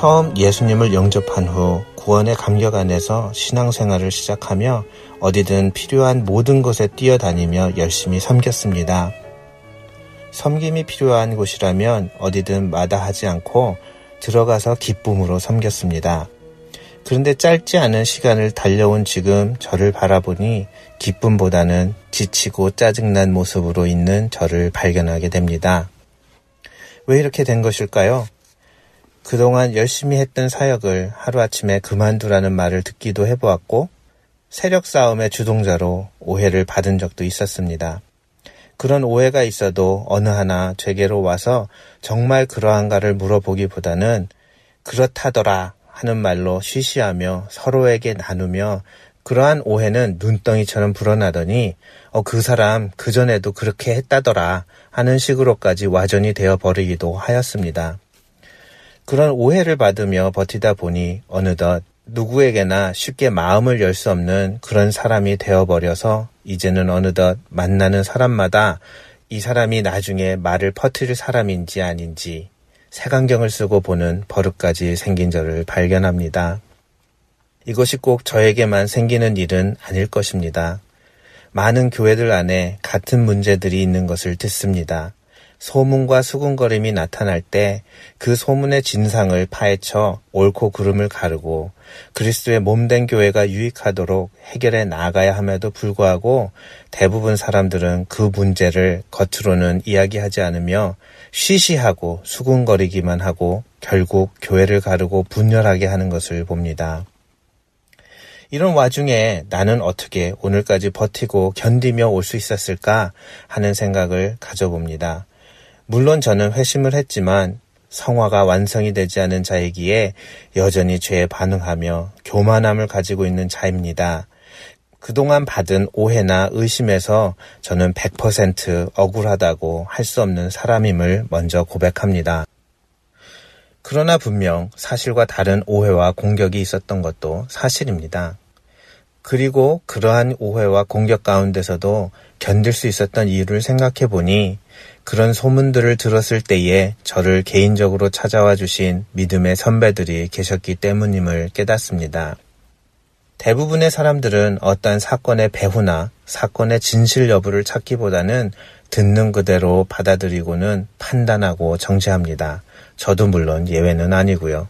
처음 예수님을 영접한 후 구원의 감격 안에서 신앙생활을 시작하며 어디든 필요한 모든 곳에 뛰어다니며 열심히 섬겼습니다. 섬김이 필요한 곳이라면 어디든 마다하지 않고 들어가서 기쁨으로 섬겼습니다. 그런데 짧지 않은 시간을 달려온 지금 저를 바라보니 기쁨보다는 지치고 짜증난 모습으로 있는 저를 발견하게 됩니다. 왜 이렇게 된 것일까요? 그동안 열심히 했던 사역을 하루아침에 그만두라는 말을 듣기도 해보았고 세력 싸움의 주동자로 오해를 받은 적도 있었습니다. 그런 오해가 있어도 어느 하나 제게로 와서 정말 그러한가를 물어보기보다는 그렇다더라 하는 말로 쉬쉬하며 서로에게 나누며 그러한 오해는 눈덩이처럼 불어나더니 어, 그 사람 그전에도 그렇게 했다더라 하는 식으로까지 와전이 되어 버리기도 하였습니다. 그런 오해를 받으며 버티다 보니 어느덧 누구에게나 쉽게 마음을 열 수 없는 그런 사람이 되어버려서 이제는 어느덧 만나는 사람마다 이 사람이 나중에 말을 퍼뜨릴 사람인지 아닌지 색안경을 쓰고 보는 버릇까지 생긴 저를 발견합니다. 이것이 꼭 저에게만 생기는 일은 아닐 것입니다. 많은 교회들 안에 같은 문제들이 있는 것을 듣습니다. 소문과 수군거림이 나타날 때 그 소문의 진상을 파헤쳐 옳고 그름을 가르고 그리스도의 몸된 교회가 유익하도록 해결해 나가야 함에도 불구하고 대부분 사람들은 그 문제를 겉으로는 이야기하지 않으며 쉬쉬하고 수군거리기만 하고 결국 교회를 가르고 분열하게 하는 것을 봅니다. 이런 와중에 나는 어떻게 오늘까지 버티고 견디며 올 수 있었을까 하는 생각을 가져봅니다. 물론 저는 회심을 했지만 성화가 완성이 되지 않은 자이기에 여전히 죄에 반응하며 교만함을 가지고 있는 자입니다. 그동안 받은 오해나 의심에서 저는 100% 억울하다고 할 수 없는 사람임을 먼저 고백합니다. 그러나 분명 사실과 다른 오해와 공격이 있었던 것도 사실입니다. 그리고 그러한 오해와 공격 가운데서도 견딜 수 있었던 이유를 생각해 보니 그런 소문들을 들었을 때에 저를 개인적으로 찾아와 주신 믿음의 선배들이 계셨기 때문임을 깨닫습니다. 대부분의 사람들은 어떠한 사건의 배후나 사건의 진실 여부를 찾기보다는 듣는 그대로 받아들이고는 판단하고 정죄합니다. 저도 물론 예외는 아니고요.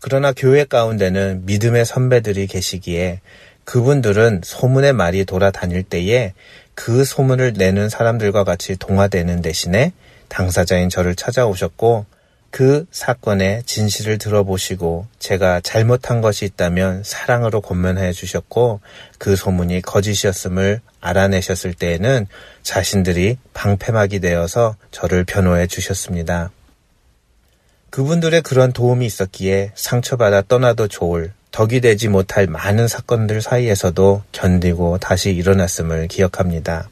그러나 교회 가운데는 믿음의 선배들이 계시기에 그분들은 소문의 말이 돌아다닐 때에 그 소문을 내는 사람들과 같이 동화되는 대신에 당사자인 저를 찾아오셨고 그 사건의 진실을 들어보시고 제가 잘못한 것이 있다면 사랑으로 권면해 주셨고 그 소문이 거짓이었음을 알아내셨을 때에는 자신들이 방패막이 되어서 저를 변호해 주셨습니다. 그분들의 그런 도움이 있었기에 상처받아 떠나도 좋을 덕이 되지 못할 많은 사건들 사이에서도 견디고 다시 일어났음을 기억합니다.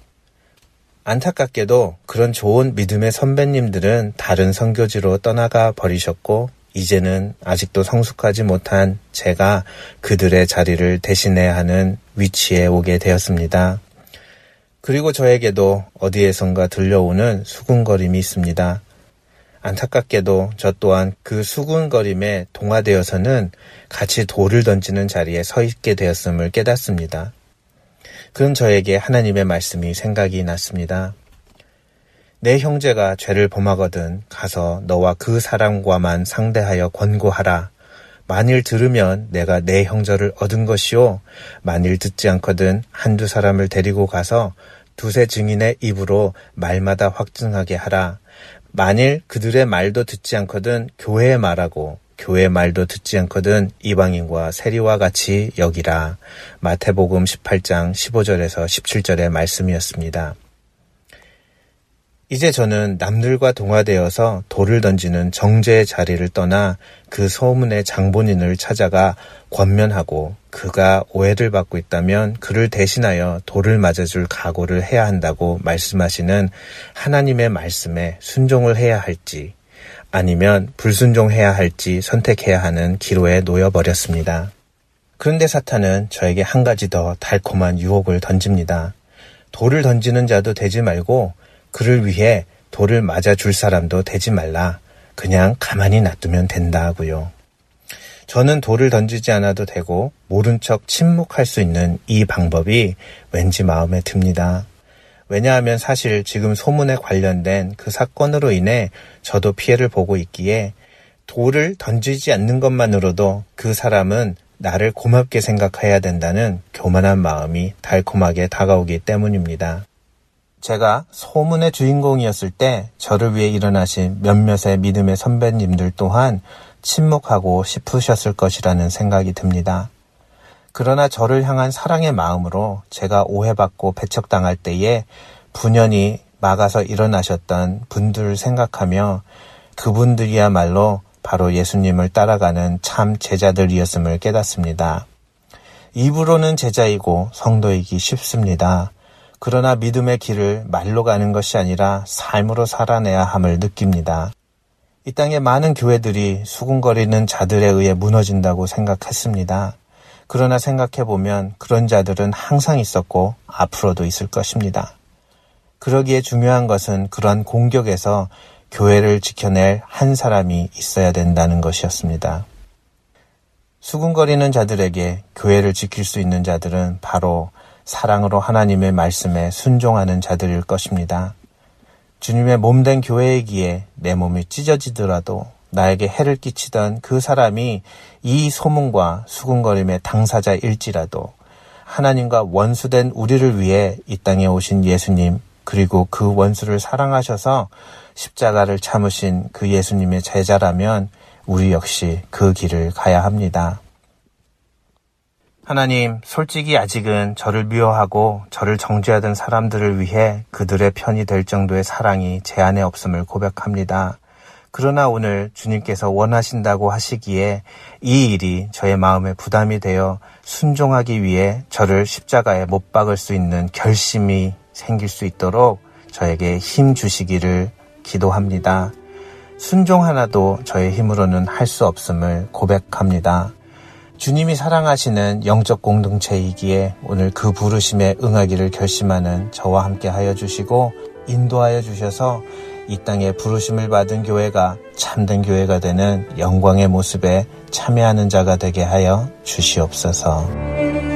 안타깝게도 그런 좋은 믿음의 선배님들은 다른 선교지로 떠나가 버리셨고 이제는 아직도 성숙하지 못한 제가 그들의 자리를 대신해야 하는 위치에 오게 되었습니다. 그리고 저에게도 어디에선가 들려오는 수군거림이 있습니다. 안타깝게도 저 또한 그 수군거림에 동화되어서는 같이 돌을 던지는 자리에 서 있게 되었음을 깨닫습니다. 그런 저에게 하나님의 말씀이 생각이 났습니다. 내 형제가 죄를 범하거든 가서 너와 그 사람과만 상대하여 권고하라. 만일 들으면 내가 내 형제를 얻은 것이요. 만일 듣지 않거든 한두 사람을 데리고 가서 두세 증인의 입으로 말마다 확증하게 하라. 만일 그들의 말도 듣지 않거든 교회에 말하고 교회 말도 듣지 않거든 이방인과 세리와 같이 여기라. 마태복음 18장 15절에서 17절의 말씀이었습니다. 이제 저는 남들과 동화되어서 돌을 던지는 정제의 자리를 떠나 그 소문의 장본인을 찾아가 권면하고 그가 오해를 받고 있다면 그를 대신하여 돌을 맞아줄 각오를 해야 한다고 말씀하시는 하나님의 말씀에 순종을 해야 할지 아니면 불순종해야 할지 선택해야 하는 기로에 놓여버렸습니다. 그런데 사탄은 저에게 한 가지 더 달콤한 유혹을 던집니다. 돌을 던지는 자도 되지 말고 그를 위해 돌을 맞아 줄 사람도 되지 말라. 그냥 가만히 놔두면 된다고요. 저는 돌을 던지지 않아도 되고 모른 척 침묵할 수 있는 이 방법이 왠지 마음에 듭니다. 왜냐하면 사실 지금 소문에 관련된 그 사건으로 인해 저도 피해를 보고 있기에 돌을 던지지 않는 것만으로도 그 사람은 나를 고맙게 생각해야 된다는 교만한 마음이 달콤하게 다가오기 때문입니다. 제가 소문의 주인공이었을 때 저를 위해 일어나신 몇몇의 믿음의 선배님들 또한 침묵하고 싶으셨을 것이라는 생각이 듭니다. 그러나 저를 향한 사랑의 마음으로 제가 오해받고 배척당할 때에 분연히 막아서 일어나셨던 분들을 생각하며 그분들이야말로 바로 예수님을 따라가는 참 제자들이었음을 깨닫습니다. 입으로는 제자이고 성도이기 쉽습니다. 그러나 믿음의 길을 말로 가는 것이 아니라 삶으로 살아내야 함을 느낍니다. 이 땅의 많은 교회들이 수군거리는 자들에 의해 무너진다고 생각했습니다. 그러나 생각해보면 그런 자들은 항상 있었고 앞으로도 있을 것입니다. 그러기에 중요한 것은 그러한 공격에서 교회를 지켜낼 한 사람이 있어야 된다는 것이었습니다. 수군거리는 자들에게 교회를 지킬 수 있는 자들은 바로 사랑으로 하나님의 말씀에 순종하는 자들일 것입니다. 주님의 몸된 교회이기에 내 몸이 찢어지더라도 나에게 해를 끼치던 그 사람이 이 소문과 수군거림의 당사자일지라도 하나님과 원수된 우리를 위해 이 땅에 오신 예수님 그리고 그 원수를 사랑하셔서 십자가를 참으신 그 예수님의 제자라면 우리 역시 그 길을 가야 합니다. 하나님, 솔직히 아직은 저를 미워하고 저를 정죄하던 사람들을 위해 그들의 편이 될 정도의 사랑이 제 안에 없음을 고백합니다. 그러나 오늘 주님께서 원하신다고 하시기에 이 일이 저의 마음에 부담이 되어 순종하기 위해 저를 십자가에 못 박을 수 있는 결심이 생길 수 있도록 저에게 힘 주시기를 기도합니다. 순종 하나도 저의 힘으로는 할 수 없음을 고백합니다. 주님이 사랑하시는 영적 공동체이기에 오늘 그 부르심에 응하기를 결심하는 저와 함께 하여 주시고 인도하여 주셔서 이 땅에 부르심을 받은 교회가 참된 교회가 되는 영광의 모습에 참여하는 자가 되게 하여 주시옵소서.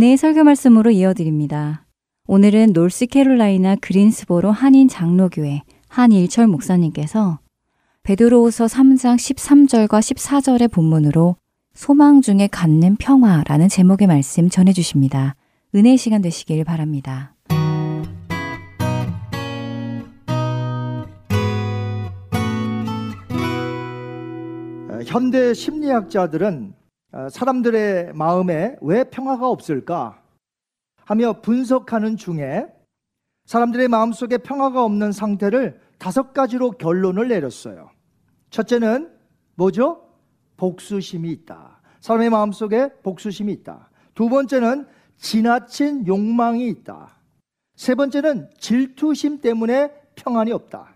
은혜의 설교 말씀으로 이어드립니다. 오늘은 노스캐롤라이나 그린스보로 한인 장로교회 한일철 목사님께서 베드로후서 3장 13절과 14절의 본문으로 소망 중에 갖는 평화라는 제목의 말씀 전해 주십니다. 은혜의 시간 되시길 바랍니다. 어, 현대 심리학자들은 어, 사람들의 마음에 왜 평화가 없을까 하며 분석하는 중에 사람들의 마음속에 평화가 없는 상태를 다섯 가지로 결론을 내렸어요. 첫째는 뭐죠? 복수심이 있다. 사람의 마음속에 복수심이 있다. 두 번째는 지나친 욕망이 있다. 세 번째는 질투심 때문에 평안이 없다.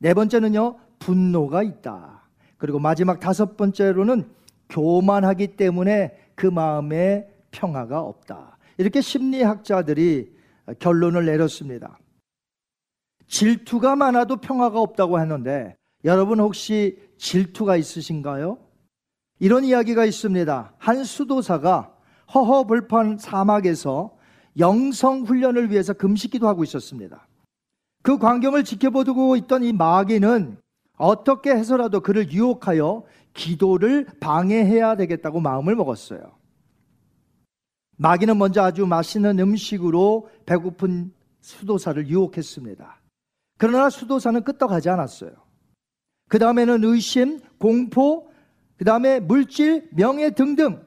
네 번째는요, 분노가 있다. 그리고 마지막 다섯 번째로는 교만하기 때문에 그 마음에 평화가 없다. 이렇게 심리학자들이 결론을 내렸습니다. 질투가 많아도 평화가 없다고 하는데 여러분 혹시 질투가 있으신가요? 이런 이야기가 있습니다. 한 수도사가 허허벌판 사막에서 영성 훈련을 위해서 금식기도 하고 있었습니다. 그 광경을 지켜보고 있던 이 마귀는 어떻게 해서라도 그를 유혹하여 기도를 방해해야 되겠다고 마음을 먹었어요. 마귀는 먼저 아주 맛있는 음식으로 배고픈 수도사를 유혹했습니다. 그러나 수도사는 끄떡하지 않았어요. 그 다음에는 의심, 공포, 그 다음에 물질, 명예 등등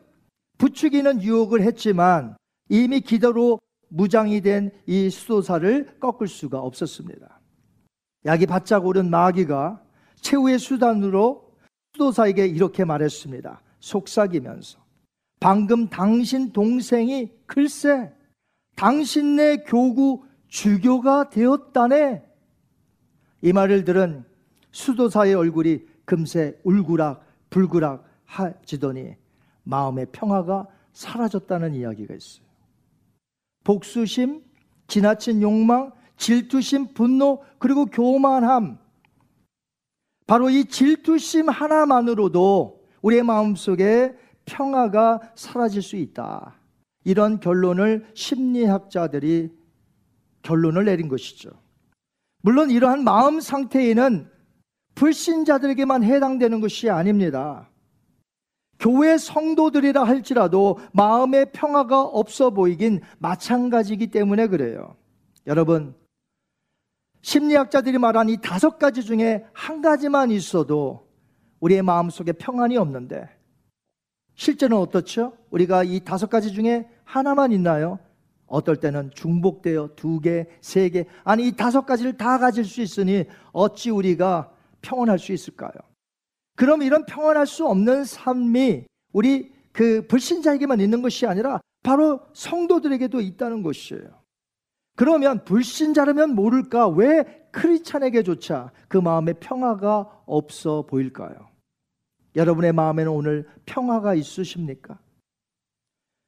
부추기는 유혹을 했지만 이미 기도로 무장이 된 이 수도사를 꺾을 수가 없었습니다. 약이 바짝 오른 마귀가 최후의 수단으로 수도사에게 이렇게 말했습니다. 속삭이면서. 방금 당신 동생이 글쎄, 당신네 교구 주교가 되었다네. 이 말을 들은 수도사의 얼굴이 금세 울그락 불그락 하지더니 마음의 평화가 사라졌다는 이야기가 있어요. 복수심, 지나친 욕망, 질투심, 분노, 그리고 교만함. 바로 이 질투심 하나만으로도 우리의 마음속에 평화가 사라질 수 있다. 이런 결론을 심리학자들이 결론을 내린 것이죠. 물론 이러한 마음 상태에는 불신자들에게만 해당되는 것이 아닙니다. 교회 성도들이라 할지라도 마음의 평화가 없어 보이긴 마찬가지이기 때문에 그래요. 여러분, 심리학자들이 말한 이 다섯 가지 중에 한 가지만 있어도 우리의 마음 속에 평안이 없는데 실제는 어떻죠? 우리가 이 다섯 가지 중에 하나만 있나요? 어떨 때는 중복되어 두 개, 세 개, 아니 이 다섯 가지를 다 가질 수 있으니 어찌 우리가 평안할 수 있을까요? 그럼 이런 평안할 수 없는 삶이 우리 그 불신자에게만 있는 것이 아니라 바로 성도들에게도 있다는 것이에요. 그러면 불신자라면 모를까 왜 크리스찬에게조차 그 마음의 평화가 없어 보일까요? 여러분의 마음에는 오늘 평화가 있으십니까?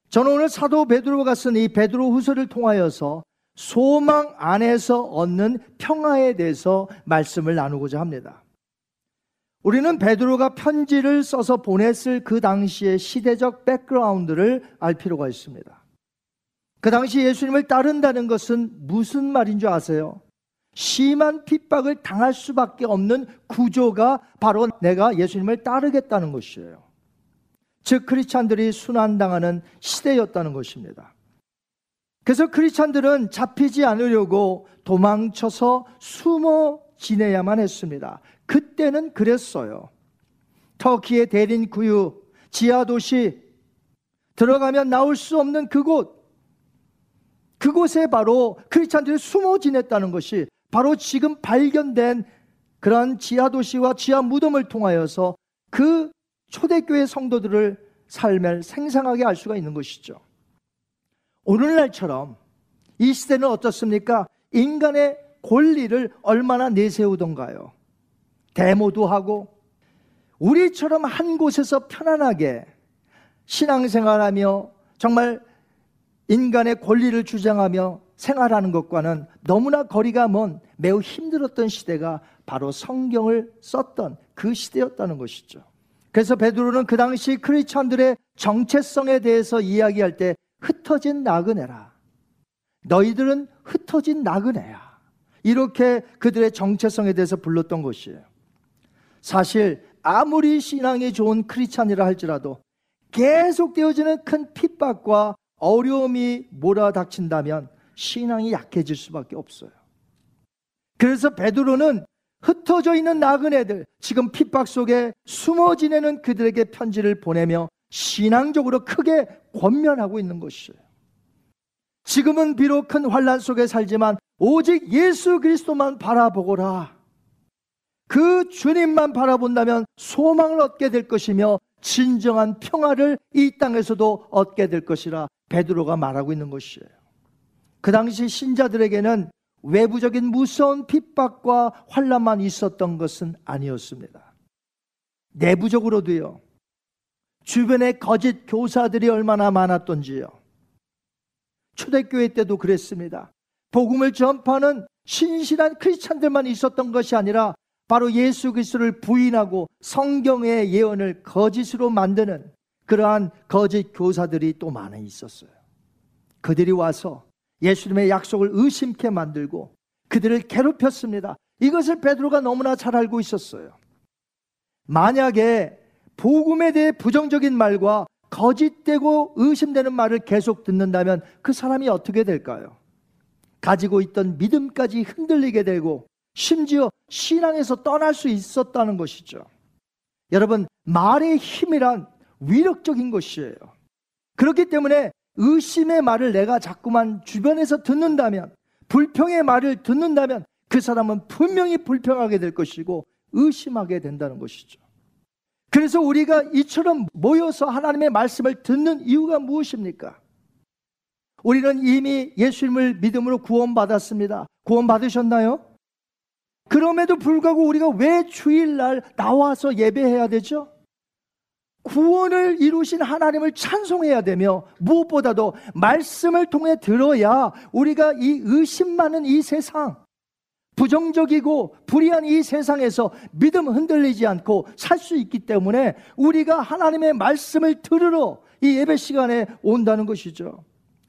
저는 오늘 사도 베드로가 쓴 이 베드로 후서를 통하여서 소망 안에서 얻는 평화에 대해서 말씀을 나누고자 합니다. 우리는 베드로가 편지를 써서 보냈을 그 당시의 시대적 백그라운드를 알 필요가 있습니다. 그 당시 예수님을 따른다는 것은 무슨 말인 줄 아세요? 심한 핍박을 당할 수밖에 없는 구조가 바로 내가 예수님을 따르겠다는 것이에요. 즉 크리스찬들이 순환당하는 시대였다는 것입니다. 그래서 크리스찬들은 잡히지 않으려고 도망쳐서 숨어 지내야만 했습니다. 그때는 그랬어요. 터키의 대린 구유, 지하 도시, 들어가면 나올 수 없는 그곳, 그곳에 바로 크리스찬들이 숨어 지냈다는 것이 바로 지금 발견된 그러한 지하 도시와 지하 무덤을 통하여서 그 초대교회 성도들을 삶을 생생하게 알 수가 있는 것이죠. 오늘날처럼 이 시대는 어떻습니까? 인간의 권리를 얼마나 내세우던가요? 데모도 하고 우리처럼 한 곳에서 편안하게 신앙생활하며 정말 인간의 권리를 주장하며 생활하는 것과는 너무나 거리가 먼 매우 힘들었던 시대가 바로 성경을 썼던 그 시대였다는 것이죠. 그래서 베드로는 그 당시 크리스천들의 정체성에 대해서 이야기할 때 흩어진 나그네라. 너희들은 흩어진 나그네야. 이렇게 그들의 정체성에 대해서 불렀던 것이에요. 사실 아무리 신앙이 좋은 크리스찬이라 할지라도 계속되어지는 큰 핍박과 어려움이 몰아닥친다면 신앙이 약해질 수밖에 없어요. 그래서 베드로는 흩어져 있는 나그네들, 지금 핍박 속에 숨어 지내는 그들에게 편지를 보내며 신앙적으로 크게 권면하고 있는 것이에요. 지금은 비록 큰 환란 속에 살지만 오직 예수 그리스도만 바라보거라. 그 주님만 바라본다면 소망을 얻게 될 것이며 진정한 평화를 이 땅에서도 얻게 될 것이라 베드로가 말하고 있는 것이에요. 그 당시 신자들에게는 외부적인 무서운 핍박과 환란만 있었던 것은 아니었습니다. 내부적으로도요. 주변에 거짓 교사들이 얼마나 많았던지요. 초대교회 때도 그랬습니다. 복음을 전파하는 신실한 크리스찬들만 있었던 것이 아니라 바로 예수 그리스도를 부인하고 성경의 예언을 거짓으로 만드는 그러한 거짓 교사들이 또 많이 있었어요. 그들이 와서 예수님의 약속을 의심케 만들고 그들을 괴롭혔습니다. 이것을 베드로가 너무나 잘 알고 있었어요. 만약에 복음에 대해 부정적인 말과 거짓되고 의심되는 말을 계속 듣는다면 그 사람이 어떻게 될까요? 가지고 있던 믿음까지 흔들리게 되고 심지어 신앙에서 떠날 수 있었다는 것이죠. 여러분, 말의 힘이란 위력적인 것이에요. 그렇기 때문에 의심의 말을 내가 자꾸만 주변에서 듣는다면, 불평의 말을 듣는다면 그 사람은 분명히 불평하게 될 것이고 의심하게 된다는 것이죠. 그래서 우리가 이처럼 모여서 하나님의 말씀을 듣는 이유가 무엇입니까? 우리는 이미 예수님을 믿음으로 구원받았습니다. 구원받으셨나요? 그럼에도 불구하고 우리가 왜 주일날 나와서 예배해야 되죠? 구원을 이루신 하나님을 찬송해야 되며 무엇보다도 말씀을 통해 들어야 우리가 이 의심 많은 이 세상 부정적이고 불의한 이 세상에서 믿음 흔들리지 않고 살 수 있기 때문에 우리가 하나님의 말씀을 들으러 이 예배 시간에 온다는 것이죠.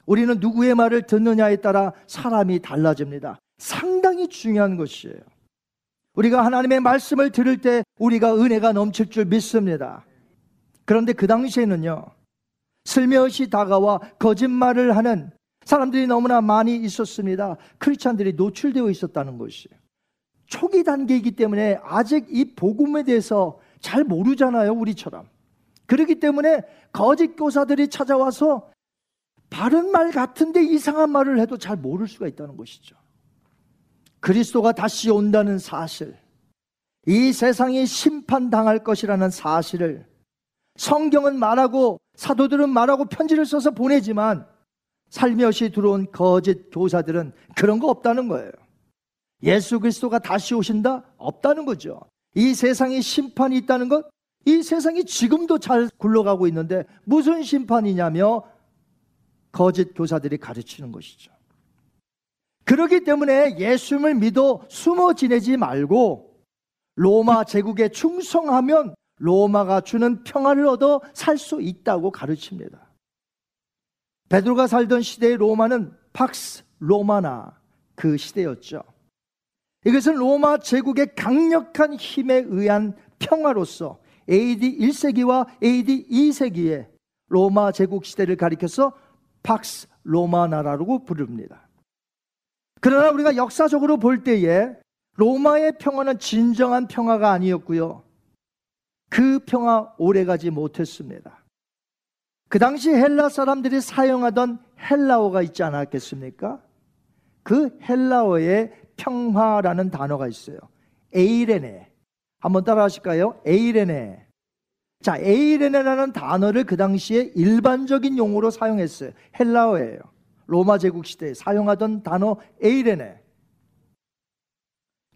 우리는 누구의 말을 듣느냐에 따라 사람이 달라집니다. 상당히 중요한 것이에요. 우리가 하나님의 말씀을 들을 때 우리가 은혜가 넘칠 줄 믿습니다. 그런데 그 당시에는요, 슬며시 다가와 거짓말을 하는 사람들이 너무나 많이 있었습니다. 크리스찬들이 노출되어 있었다는 것이에요. 초기 단계이기 때문에 아직 이 복음에 대해서 잘 모르잖아요, 우리처럼. 그렇기 때문에 거짓 교사들이 찾아와서 바른 말 같은데 이상한 말을 해도 잘 모를 수가 있다는 것이죠. 그리스도가 다시 온다는 사실, 이 세상이 심판당할 것이라는 사실을 성경은 말하고 사도들은 말하고 편지를 써서 보내지만 살며시 들어온 거짓 교사들은 그런 거 없다는 거예요. 예수 그리스도가 다시 오신다? 없다는 거죠. 이 세상에 심판이 있다는 것? 이 세상이 지금도 잘 굴러가고 있는데 무슨 심판이냐며 거짓 교사들이 가르치는 것이죠. 그렇기 때문에 예수님을 믿어 숨어 지내지 말고 로마 제국에 충성하면 로마가 주는 평화를 얻어 살 수 있다고 가르칩니다. 베드로가 살던 시대의 로마는 팍스 로마나 그 시대였죠. 이것은 로마 제국의 강력한 힘에 의한 평화로서 AD 1세기와 AD 2세기에 로마 제국 시대를 가리켜서 팍스 로마나라고 부릅니다. 그러나 우리가 역사적으로 볼 때에 로마의 평화는 진정한 평화가 아니었고요. 그 평화 오래가지 못했습니다. 그 당시 헬라 사람들이 사용하던 헬라어가 있지 않았겠습니까? 그 헬라어에 평화라는 단어가 있어요. 에이레네. 한번 따라 하실까요? 에이레네. 자, 에이레네라는 단어를 그 당시에 일반적인 용어로 사용했어요. 헬라어예요. 로마 제국 시대에 사용하던 단어 에이레네.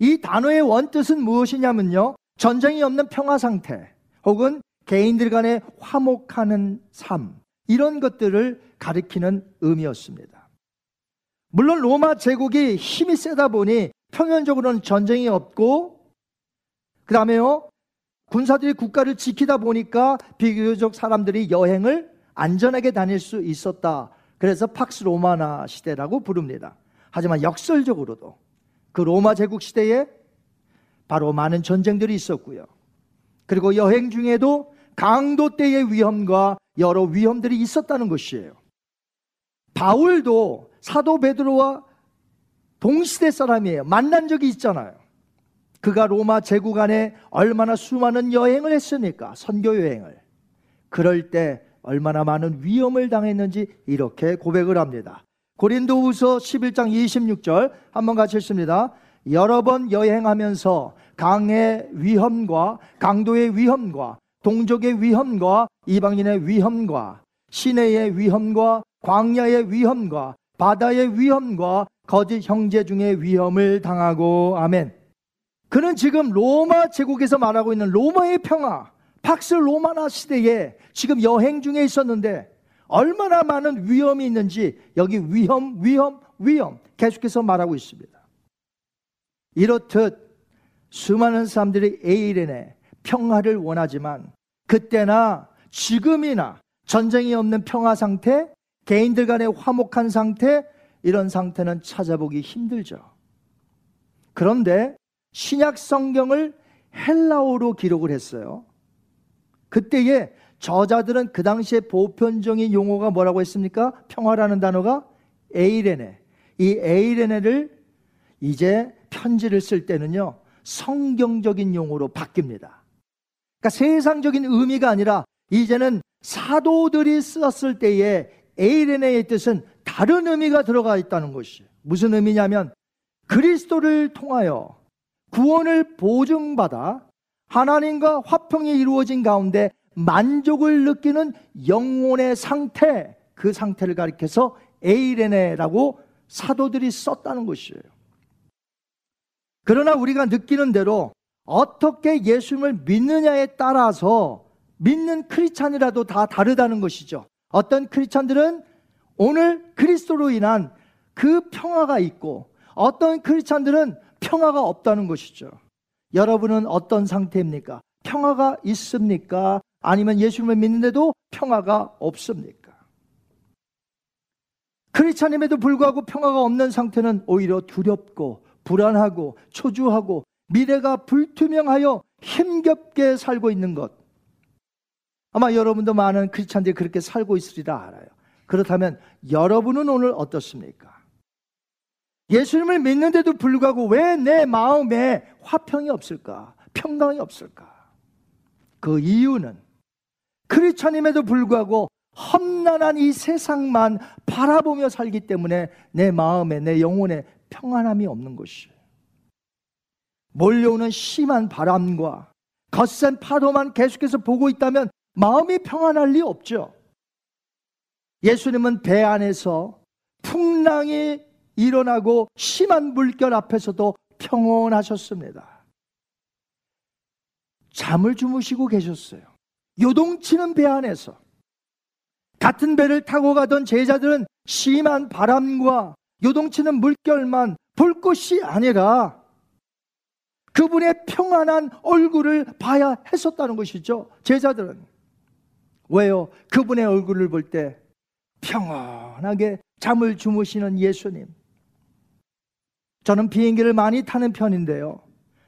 이 단어의 원뜻은 무엇이냐면요. 전쟁이 없는 평화 상태 혹은 개인들 간의 화목하는 삶 이런 것들을 가리키는 의미였습니다. 물론 로마 제국이 힘이 세다 보니 평면적으로는 전쟁이 없고 그 다음에요 군사들이 국가를 지키다 보니까 비교적 사람들이 여행을 안전하게 다닐 수 있었다. 그래서 팍스 로마나 시대라고 부릅니다. 하지만 역설적으로도 그 로마 제국 시대에 바로 많은 전쟁들이 있었고요. 그리고 여행 중에도 강도 때의 위험과 여러 위험들이 있었다는 것이에요. 바울도 사도 베드로와 동시대 사람이에요. 만난 적이 있잖아요. 그가 로마 제국 안에 얼마나 수많은 여행을 했습니까? 선교 여행을. 그럴 때 얼마나 많은 위험을 당했는지 이렇게 고백을 합니다. 고린도후서 11장 26절 한번 같이 읽습니다. 여러 번 여행하면서 강의 위험과 강도의 위험과 동족의 위험과 이방인의 위험과 시내의 위험과 광야의 위험과 바다의 위험과 거짓 형제 중의 위험을 당하고 아멘. 그는 지금 로마 제국에서 말하고 있는 로마의 평화, 팍스 로마나 시대에 지금 여행 중에 있었는데 얼마나 많은 위험이 있는지 여기 위험, 위험, 위험 계속해서 말하고 있습니다. 이렇듯 수많은 사람들이 에이렌의 평화를 원하지만 그때나 지금이나 전쟁이 없는 평화 상태, 개인들 간의 화목한 상태, 이런 상태는 찾아보기 힘들죠. 그런데 신약 성경을 헬라어로 기록을 했어요. 그때에 저자들은 그 당시에 보편적인 용어가 뭐라고 했습니까? 평화라는 단어가 에이레네. 이 에이레네를 이제 편지를 쓸 때는요, 성경적인 용어로 바뀝니다. 그러니까 세상적인 의미가 아니라 이제는 사도들이 썼을 때에 에이레네의 뜻은 다른 의미가 들어가 있다는 것이에요. 무슨 의미냐면 그리스도를 통하여 구원을 보증받아 하나님과 화평이 이루어진 가운데 만족을 느끼는 영혼의 상태, 그 상태를 가리켜서 에이레네라고 사도들이 썼다는 것이에요. 그러나 우리가 느끼는 대로 어떻게 예수님을 믿느냐에 따라서 믿는 크리스찬이라도 다 다르다는 것이죠. 어떤 크리스찬들은 오늘 그리스도로 인한 그 평화가 있고 어떤 크리스찬들은 평화가 없다는 것이죠. 여러분은 어떤 상태입니까? 평화가 있습니까? 아니면 예수님을 믿는데도 평화가 없습니까? 크리스찬임에도 불구하고 평화가 없는 상태는 오히려 두렵고 불안하고 초조하고 미래가 불투명하여 힘겹게 살고 있는 것. 아마 여러분도 많은 크리스찬들이 그렇게 살고 있으리라 알아요. 그렇다면 여러분은 오늘 어떻습니까? 예수님을 믿는데도 불구하고 왜 내 마음에 화평이 없을까? 평강이 없을까? 그 이유는 크리스천임에도 불구하고 험난한 이 세상만 바라보며 살기 때문에 내 마음에 내 영혼에 평안함이 없는 것이에요. 몰려오는 심한 바람과 거센 파도만 계속해서 보고 있다면 마음이 평안할 리 없죠. 예수님은 배 안에서 풍랑이 일어나고 심한 물결 앞에서도 평온하셨습니다. 잠을 주무시고 계셨어요. 요동치는 배 안에서 같은 배를 타고 가던 제자들은 심한 바람과 요동치는 물결만 볼 것이 아니라 그분의 평안한 얼굴을 봐야 했었다는 것이죠. 제자들은. 왜요? 그분의 얼굴을 볼 때 평안하게 잠을 주무시는 예수님. 저는 비행기를 많이 타는 편인데요.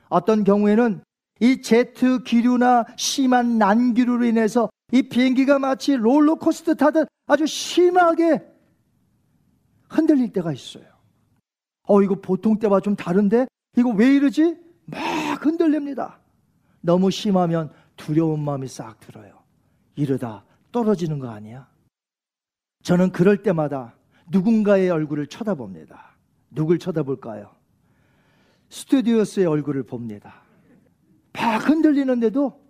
어떤 경우에는 이 제트 기류나 심한 난기류로 인해서 이 비행기가 마치 롤러코스터 타듯 아주 심하게 흔들릴 때가 있어요. 어, 이거 보통 때와 좀 다른데? 이거 왜 이러지? 막 흔들립니다. 너무 심하면 두려운 마음이 싹 들어요. 이러다 떨어지는 거 아니야? 저는 그럴 때마다 누군가의 얼굴을 쳐다봅니다. 누굴 쳐다볼까요? 스튜디오스의 얼굴을 봅니다. 막 흔들리는데도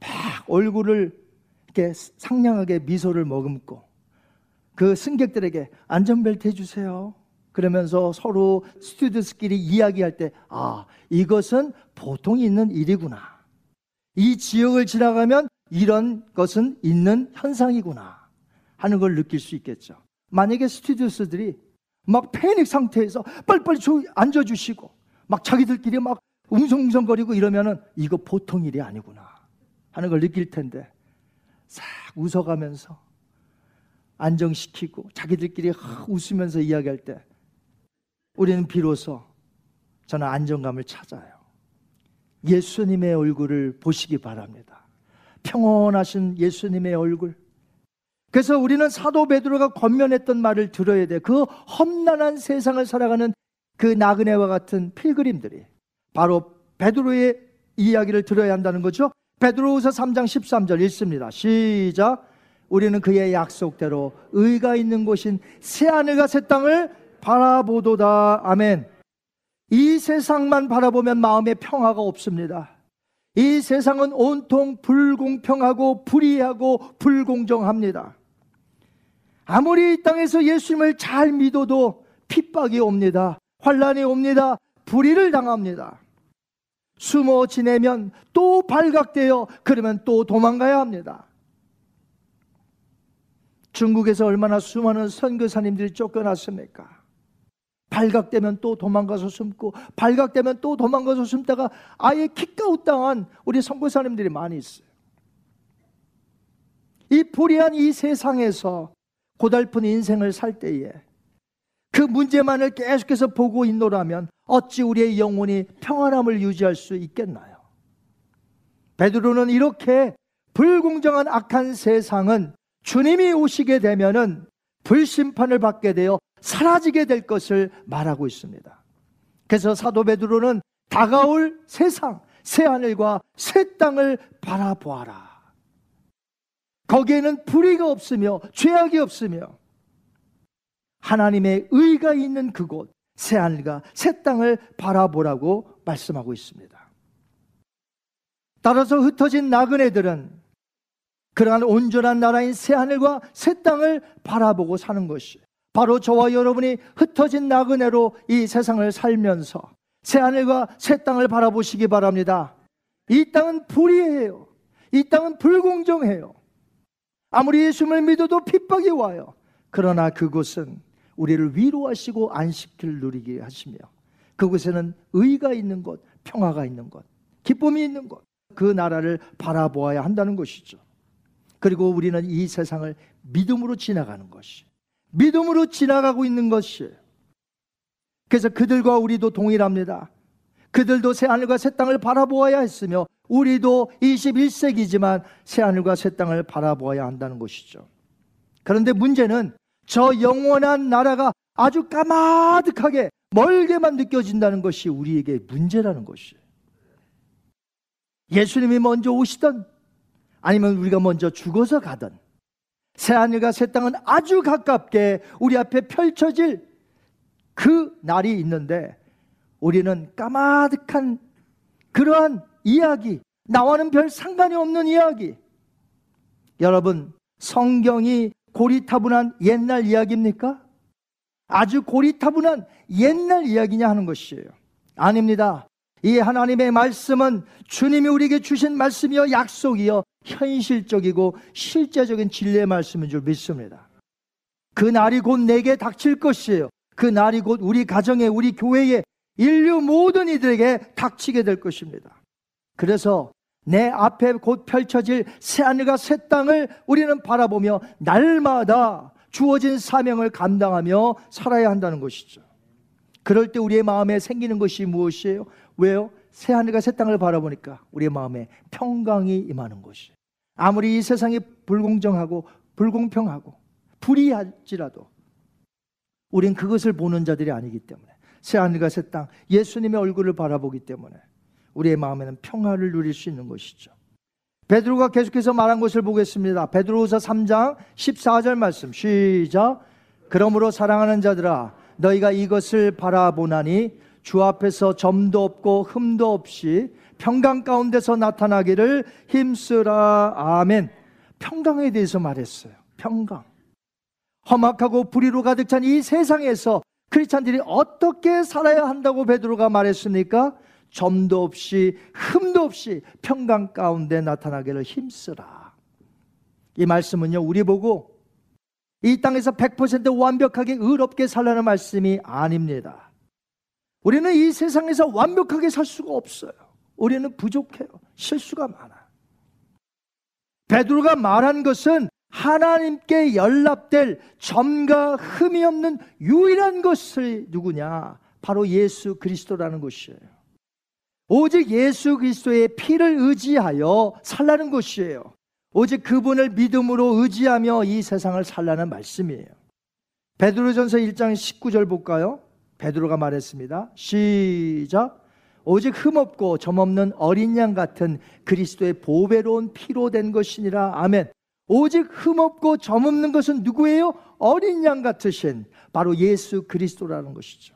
막 얼굴을 이렇게 상냥하게 미소를 머금고 그 승객들에게 안전벨트 해주세요. 그러면서 서로 스튜디오스끼리 이야기할 때, 아, 이것은 보통 있는 일이구나. 이 지역을 지나가면 이런 것은 있는 현상이구나. 하는 걸 느낄 수 있겠죠. 만약에 스튜디오스들이 막 패닉 상태에서 빨리빨리 앉아주시고 막 자기들끼리 막 웅성웅성거리고 이러면은 이거 보통 일이 아니구나 하는 걸 느낄 텐데 싹 웃어가면서 안정시키고 자기들끼리 웃으면서 이야기할 때 우리는 비로소 저는 안정감을 찾아요. 예수님의 얼굴을 보시기 바랍니다. 평온하신 예수님의 얼굴. 그래서 우리는 사도 베드로가 권면했던 말을 들어야 돼. 그 험난한 세상을 살아가는 그 나그네와 같은 필그림들이 바로 베드로의 이야기를 들어야 한다는 거죠. 베드로후서 3장 13절 읽습니다. 시작. 우리는 그의 약속대로 의가 있는 곳인 새 하늘과 새 땅을 바라보도다. 아멘. 이 세상만 바라보면 마음에 평화가 없습니다. 이 세상은 온통 불공평하고 불의하고 불공정합니다. 아무리 이 땅에서 예수님을 잘 믿어도 핍박이 옵니다. 환란이 옵니다. 불의를 당합니다. 숨어 지내면 또 발각되어 그러면 또 도망가야 합니다. 중국에서 얼마나 수많은 선교사님들이 쫓겨났습니까? 발각되면 또 도망가서 숨고 발각되면 또 도망가서 숨다가 아예 킥가웃 당한 우리 선교사님들이 많이 있어요. 이 불의한 이 세상에서 고달픈 인생을 살 때에 그 문제만을 계속해서 보고 있노라면 어찌 우리의 영혼이 평안함을 유지할 수 있겠나요? 베드로는 이렇게 불공정한 악한 세상은 주님이 오시게 되면은 불심판을 받게 되어 사라지게 될 것을 말하고 있습니다. 그래서 사도 베드로는 다가올 세상, 새 하늘과 새 땅을 바라보아라. 거기에는 불의가 없으며 죄악이 없으며 하나님의 의가 있는 그곳, 새 하늘과 새 땅을 바라보라고 말씀하고 있습니다. 따라서 흩어진 나그네들은 그러한 온전한 나라인 새 하늘과 새 땅을 바라보고 사는 것이 바로 저와 여러분이 흩어진 나그네로 이 세상을 살면서 새 하늘과 새 땅을 바라보시기 바랍니다. 이 땅은 불의해요. 이 땅은 불공정해요. 아무리 예수님을 믿어도 핍박이 와요. 그러나 그곳은 우리를 위로하시고 안식을 누리게 하시며 그곳에는 의가 있는 곳, 평화가 있는 곳, 기쁨이 있는 곳, 그 나라를 바라보아야 한다는 것이죠. 그리고 우리는 이 세상을 믿음으로 지나가는 것이 믿음으로 지나가고 있는 것이에요. 그래서 그들과 우리도 동일합니다. 그들도 새하늘과 새 땅을 바라보아야 했으며 우리도 21세기지만 새하늘과 새 땅을 바라보아야 한다는 것이죠. 그런데 문제는 저 영원한 나라가 아주 까마득하게 멀게만 느껴진다는 것이 우리에게 문제라는 것이에요. 예수님이 먼저 오시던 아니면 우리가 먼저 죽어서 가든 새하늘과 새 땅은 아주 가깝게 우리 앞에 펼쳐질 그 날이 있는데 우리는 까마득한 그러한 이야기, 나와는 별 상관이 없는 이야기. 여러분, 성경이 고리타분한 옛날 이야기입니까? 아주 고리타분한 옛날 이야기냐 하는 것이에요. 아닙니다. 이 하나님의 말씀은 주님이 우리에게 주신 말씀이요, 약속이요, 현실적이고 실제적인 진리의 말씀인 줄 믿습니다. 그 날이 곧 내게 닥칠 것이에요. 그 날이 곧 우리 가정에, 우리 교회에, 인류 모든 이들에게 닥치게 될 것입니다. 그래서 내 앞에 곧 펼쳐질 새 하늘과 새 땅을 우리는 바라보며 날마다 주어진 사명을 감당하며 살아야 한다는 것이죠. 그럴 때 우리의 마음에 생기는 것이 무엇이에요? 왜요? 새 하늘과 새 땅을 바라보니까 우리의 마음에 평강이 임하는 것이. 아무리 이 세상이 불공정하고 불공평하고 불의할지라도 우린 그것을 보는 자들이 아니기 때문에 새 하늘과 새 땅, 예수님의 얼굴을 바라보기 때문에 우리의 마음에는 평화를 누릴 수 있는 것이죠. 베드로가 계속해서 말한 것을 보겠습니다. 베드로후서 3장 14절 말씀 시작. 그러므로 사랑하는 자들아 너희가 이것을 바라보나니 주 앞에서 점도 없고 흠도 없이 평강 가운데서 나타나기를 힘쓰라. 아멘. 평강에 대해서 말했어요. 평강. 험악하고 불의로 가득 찬 이 세상에서 크리스찬들이 어떻게 살아야 한다고 베드로가 말했습니까? 점도 없이 흠도 없이 평강 가운데 나타나기를 힘쓰라. 이 말씀은요, 우리 보고 이 땅에서 100% 완벽하게 의롭게 살라는 말씀이 아닙니다. 우리는 이 세상에서 완벽하게 살 수가 없어요. 우리는 부족해요. 실수가 많아. 베드로가 말한 것은 하나님께 연락될 점과 흠이 없는 유일한 것을 누구냐? 바로 예수 그리스도라는 것이에요. 오직 예수 그리스도의 피를 의지하여 살라는 것이에요. 오직 그분을 믿음으로 의지하며 이 세상을 살라는 말씀이에요. 베드로전서 1장 19절 볼까요? 베드로가 말했습니다. 시작. 오직 흠없고 점없는 어린 양 같은 그리스도의 보배로운 피로 된 것이니라. 아멘. 오직 흠없고 점없는 것은 누구예요? 어린 양 같으신 바로 예수 그리스도라는 것이죠.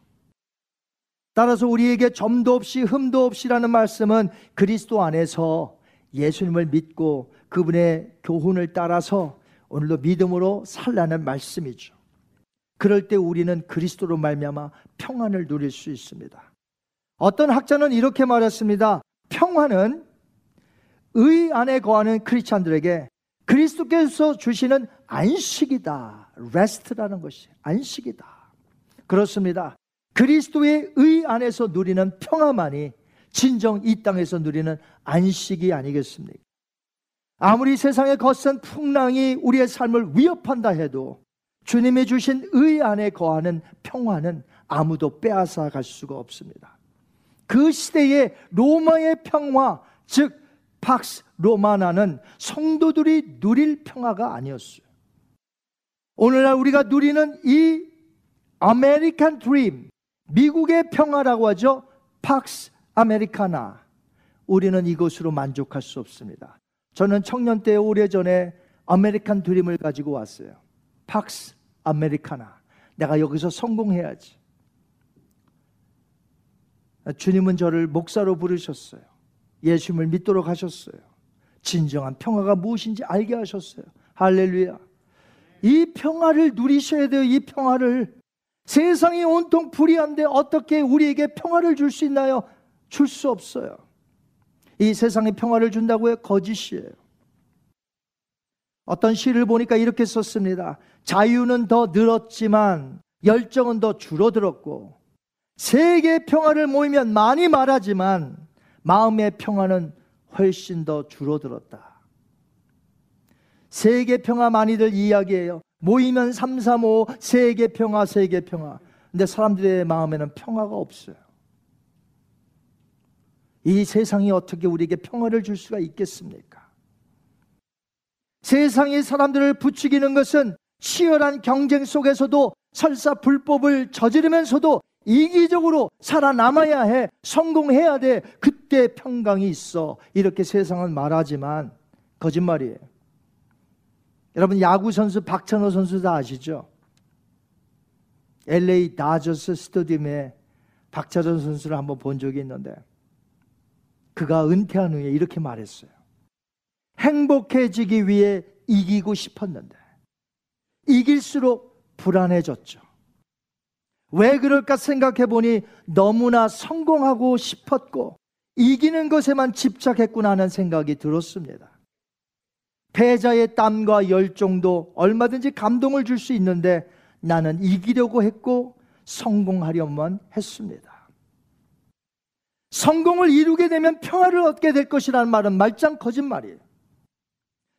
따라서 우리에게 점도 없이 흠도 없이라는 말씀은 그리스도 안에서 예수님을 믿고 그분의 교훈을 따라서 오늘도 믿음으로 살라는 말씀이죠. 그럴 때 우리는 그리스도로 말미암아 평안을 누릴 수 있습니다. 어떤 학자는 이렇게 말했습니다. 평화는 의 안에 거하는 크리스찬들에게 그리스도께서 주시는 안식이다. Rest라는 것이 안식이다. 그렇습니다. 그리스도의 의 안에서 누리는 평화만이 진정 이 땅에서 누리는 안식이 아니겠습니까? 아무리 세상의 거센 풍랑이 우리의 삶을 위협한다 해도 주님이 주신 의 안에 거하는 평화는 아무도 빼앗아 갈 수가 없습니다. 그 시대의 로마의 평화, 즉 팍스 로마나는 성도들이 누릴 평화가 아니었어요. 오늘날 우리가 누리는 이 아메리칸 드림, 미국의 평화라고 하죠. 팍스 아메리카나. 우리는 이것으로 만족할 수 없습니다. 저는 청년 때 오래전에 아메리칸 드림을 가지고 왔어요. 팍스 아메리카나. 내가 여기서 성공해야지. 주님은 저를 목사로 부르셨어요. 예수님을 믿도록 하셨어요. 진정한 평화가 무엇인지 알게 하셨어요. 할렐루야. 이 평화를 누리셔야 돼요. 이 평화를. 세상이 온통 불의한데 어떻게 우리에게 평화를 줄 수 있나요? 줄 수 없어요. 이 세상에 평화를 준다고 해 거짓이에요. 어떤 시를 보니까 이렇게 썼습니다. 자유는 더 늘었지만 열정은 더 줄어들었고 세계 평화를 모이면 많이 말하지만 마음의 평화는 훨씬 더 줄어들었다. 세계 평화 많이들 이야기해요. 모이면 3, 3, 5 세계 평화, 세계 평화. 근데 사람들의 마음에는 평화가 없어요. 이 세상이 어떻게 우리에게 평화를 줄 수가 있겠습니까? 세상의 사람들을 부추기는 것은 치열한 경쟁 속에서도 설사 불법을 저지르면서도 이기적으로 살아남아야 해, 성공해야 돼, 그때 평강이 있어. 이렇게 세상은 말하지만 거짓말이에요. 여러분, 야구 선수 박찬호 선수 다 아시죠? LA 다저스 스타디움에 박찬호 선수를 한번 본 적이 있는데, 그가 은퇴한 후에 이렇게 말했어요. 행복해지기 위해 이기고 싶었는데, 이길수록 불안해졌죠. 왜 그럴까 생각해 보니 너무나 성공하고 싶었고 이기는 것에만 집착했구나 하는 생각이 들었습니다. 패자의 땀과 열정도 얼마든지 감동을 줄 수 있는데 나는 이기려고 했고 성공하려만 했습니다. 성공을 이루게 되면 평화를 얻게 될 것이라는 말은 말짱 거짓말이에요.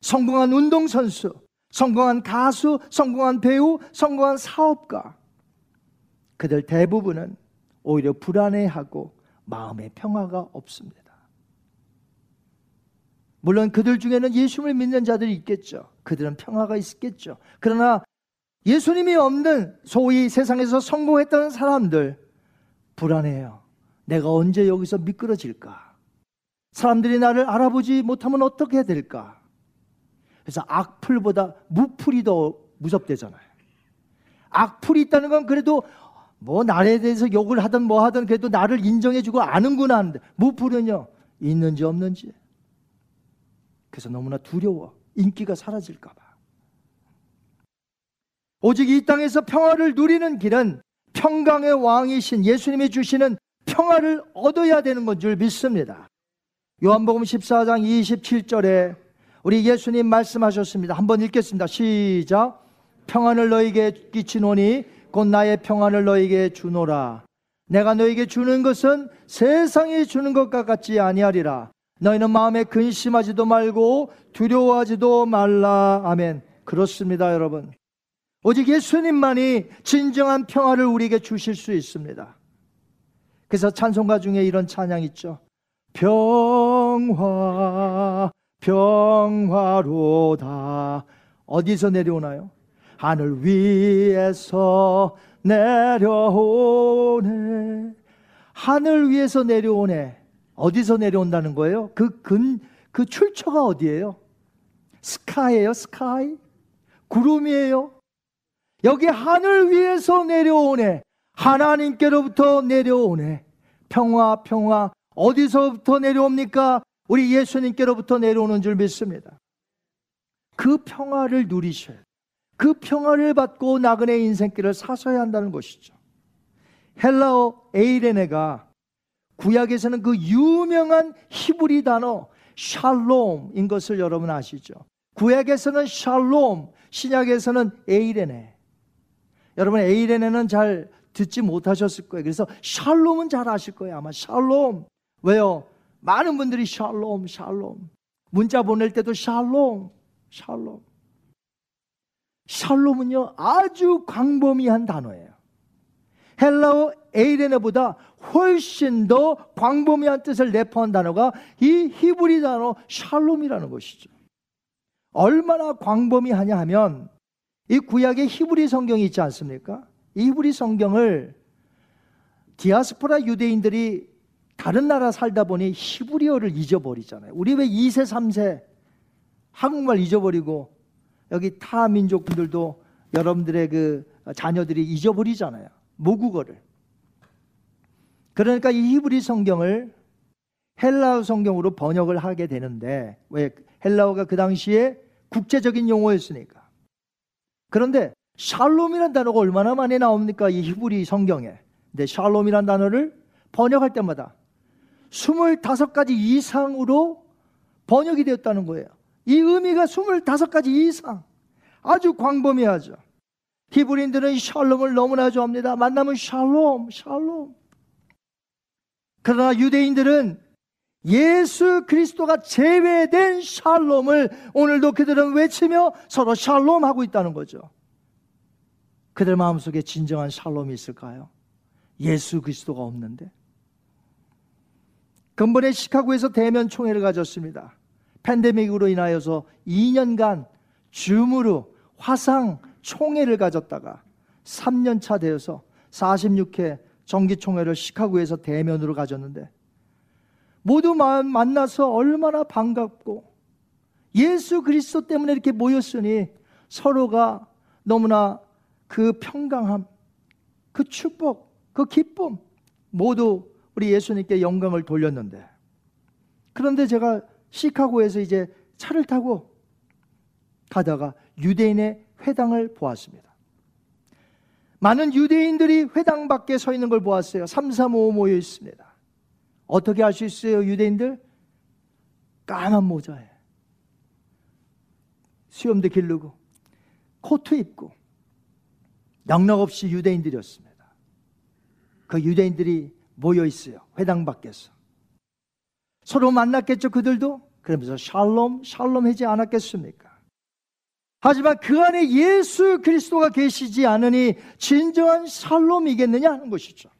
성공한 운동선수, 성공한 가수, 성공한 배우, 성공한 사업가, 그들 대부분은 오히려 불안해하고 마음의 평화가 없습니다. 물론 그들 중에는 예수님을 믿는 자들이 있겠죠. 그들은 평화가 있겠죠. 그러나 예수님이 없는 소위 세상에서 성공했던 사람들 불안해요. 내가 언제 여기서 미끄러질까? 사람들이 나를 알아보지 못하면 어떻게 될까? 그래서 악풀보다 무풀이 더 무섭대잖아요. 악풀이 있다는 건 그래도 뭐 나에 대해서 욕을 하든 뭐 하든 그래도 나를 인정해주고 아는구나 하는데 무풀은요 있는지 없는지 그래서 너무나 두려워 인기가 사라질까봐 오직 이 땅에서 평화를 누리는 길은 평강의 왕이신 예수님이 주시는 평화를 얻어야 되는 건 줄 믿습니다. 요한복음 14장 27절에 우리 예수님 말씀하셨습니다. 한번 읽겠습니다. 시작. 평안을 너에게 끼치노니 곧 나의 평안을 너에게 주노라. 내가 너에게 주는 것은 세상이 주는 것과 같지 아니하리라. 너희는 마음에 근심하지도 말고 두려워하지도 말라. 아멘. 그렇습니다, 여러분. 오직 예수님만이 진정한 평화를 우리에게 주실 수 있습니다. 그래서 찬송가 중에 이런 찬양 있죠. 평화, 평화로다. 어디서 내려오나요? 하늘 위에서 내려오네. 하늘 위에서 내려오네. 어디서 내려온다는 거예요? 그 근, 그 출처가 어디예요? 스카이예요, 스카이? 구름이에요? 여기 하늘 위에서 내려오네. 하나님께로부터 내려오네. 평화, 평화. 어디서부터 내려옵니까? 우리 예수님께로부터 내려오는 줄 믿습니다. 그 평화를 누리셔야 돼요. 그 평화를 받고 나그네 인생길을 사셔야 한다는 것이죠. 헬라어 에이레네가 구약에서는 그 유명한 히브리 단어 샬롬인 것을 여러분 아시죠? 구약에서는 샬롬, 신약에서는 에이레네. 여러분 에이레네는 잘 듣지 못하셨을 거예요. 그래서 샬롬은 잘 아실 거예요. 아마 샬롬. 왜요? 많은 분들이 샬롬, 샬롬. 문자 보낼 때도 샬롬, 샬롬. 샬롬은요 아주 광범위한 단어예요. 헬라어 에이레네보다 훨씬 더 광범위한 뜻을 내포한 단어가 이 히브리 단어 샬롬이라는 것이죠. 얼마나 광범위하냐 하면 이 구약의 히브리 성경이 있지 않습니까? 이 히브리 성경을 디아스포라 유대인들이 다른 나라 살다 보니 히브리어를 잊어버리잖아요. 우리 왜 2세, 3세 한국말 잊어버리고 여기 타 민족분들도 여러분들의 그 자녀들이 잊어버리잖아요. 모국어를. 그러니까 이 히브리 성경을 헬라어 성경으로 번역을 하게 되는데 왜 헬라어가 그 당시에 국제적인 용어였으니까. 그런데 샬롬이라는 단어가 얼마나 많이 나옵니까? 이 히브리 성경에. 근데 샬롬이라는 단어를 번역할 때마다 25가지 이상으로 번역이 되었다는 거예요. 이 의미가 25가지 이상. 아주 광범위하죠. 히브리인들은 샬롬을 너무나 좋아합니다. 만나면 샬롬, 샬롬. 그러나 유대인들은 예수 그리스도가 제외된 샬롬을 오늘도 그들은 외치며 서로 샬롬 하고 있다는 거죠. 그들 마음속에 진정한 샬롬이 있을까요? 예수 그리스도가 없는데. 근본에 시카고에서 대면 총회를 가졌습니다. 팬데믹으로 인하여서 2년간 줌으로 화상 총회를 가졌다가 3년 차 되어서 46회 정기 총회를 시카고에서 대면으로 가졌는데 모두 만나서 얼마나 반갑고 예수 그리스도 때문에 이렇게 모였으니 서로가 너무나 그 평강함, 그 축복, 그 기쁨 모두 우리 예수님께 영광을 돌렸는데 그런데 제가 시카고에서 이제 차를 타고 가다가 유대인의 회당을 보았습니다. 많은 유대인들이 회당 밖에 서 있는 걸 보았어요. 3, 3, 5 모여 있습니다. 어떻게 할수 있어요, 유대인들? 까만 모자에 수염도 기르고 코트 입고 영락 없이 유대인들이었습니다. 그 유대인들이 모여 있어요. 회당 밖에서. 서로 만났겠죠, 그들도? 그러면서 샬롬, 샬롬 하지 않았겠습니까? 하지만 그 안에 예수 그리스도가 계시지 않으니 진정한 샬롬이겠느냐 하는 것이죠.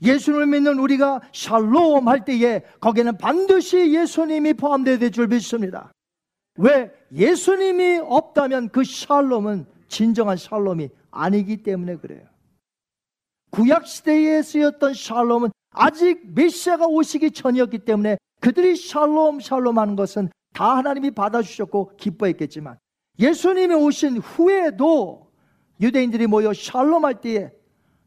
예수를 믿는 우리가 샬롬 할 때에 거기에는 반드시 예수님이 포함되어야 될 줄 믿습니다. 왜? 예수님이 없다면 그 샬롬은 진정한 샬롬이 아니기 때문에 그래요. 구약 시대에 쓰였던 샬롬은 아직 메시아가 오시기 전이었기 때문에 그들이 샬롬 샬롬 하는 것은 다 하나님이 받아주셨고 기뻐했겠지만 예수님이 오신 후에도 유대인들이 모여 샬롬 할 때에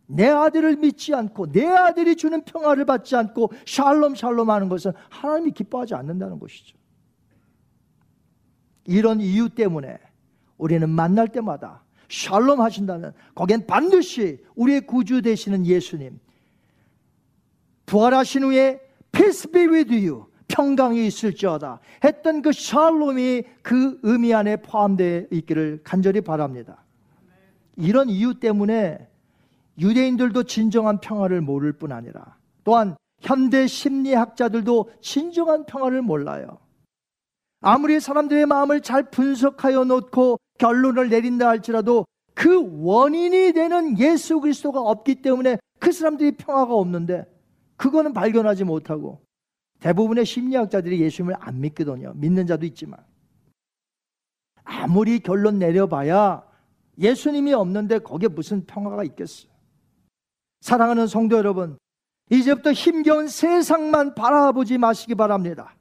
내 아들을 믿지 않고 내 아들이 주는 평화를 받지 않고 샬롬 샬롬 하는 것은 하나님이 기뻐하지 않는다는 것이죠. 이런 이유 때문에 우리는 만날 때마다 샬롬 하신다면 거기엔 반드시 우리의 구주 되시는 예수님 부활하신 후에 peace be with you 평강이 있을지어다 했던 그 샬롬이 그 의미 안에 포함되어 있기를 간절히 바랍니다. 이런 이유 때문에 유대인들도 진정한 평화를 모를 뿐 아니라 또한 현대 심리학자들도 진정한 평화를 몰라요. 아무리 사람들의 마음을 잘 분석하여 놓고 결론을 내린다 할지라도 그 원인이 되는 예수 그리스도가 없기 때문에 그 사람들이 평화가 없는데 그거는 발견하지 못하고 대부분의 심리학자들이 예수님을 안 믿거든요. 믿는 자도 있지만 아무리 결론 내려봐야 예수님이 없는데 거기에 무슨 평화가 있겠어요. 사랑하는 성도 여러분, 이제부터 힘겨운 세상만 바라보지 마시기 바랍니다.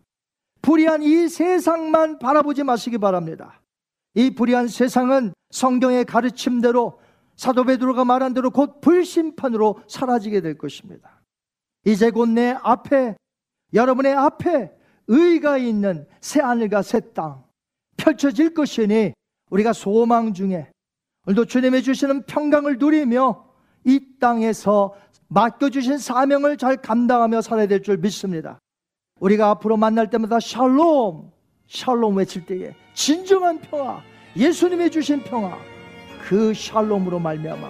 불의한 이 세상만 바라보지 마시기 바랍니다. 이 불의한 세상은 성경의 가르침대로 사도 베드로가 말한 대로 곧 불심판으로 사라지게 될 것입니다. 이제 곧 내 앞에 여러분의 앞에 의가 있는 새 하늘과 새 땅 펼쳐질 것이니 우리가 소망 중에 오늘도 주님의 주시는 평강을 누리며 이 땅에서 맡겨주신 사명을 잘 감당하며 살아야 될 줄 믿습니다. 우리가 앞으로 만날 때마다 샬롬, 샬롬 외칠 때에 진정한 평화, 예수님이 주신 평화, 그 샬롬으로 말미암아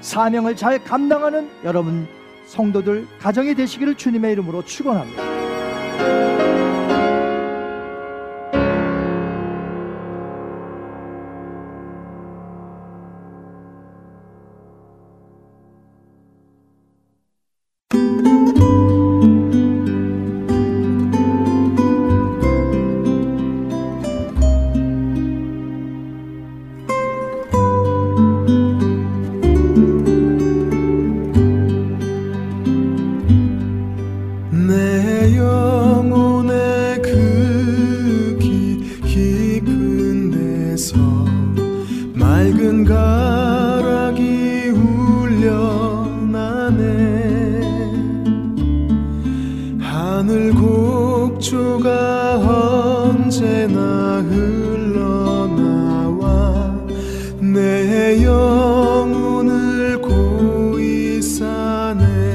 사명을 잘 감당하는 여러분 성도들 가정이 되시기를 주님의 이름으로 축원합니다. 싸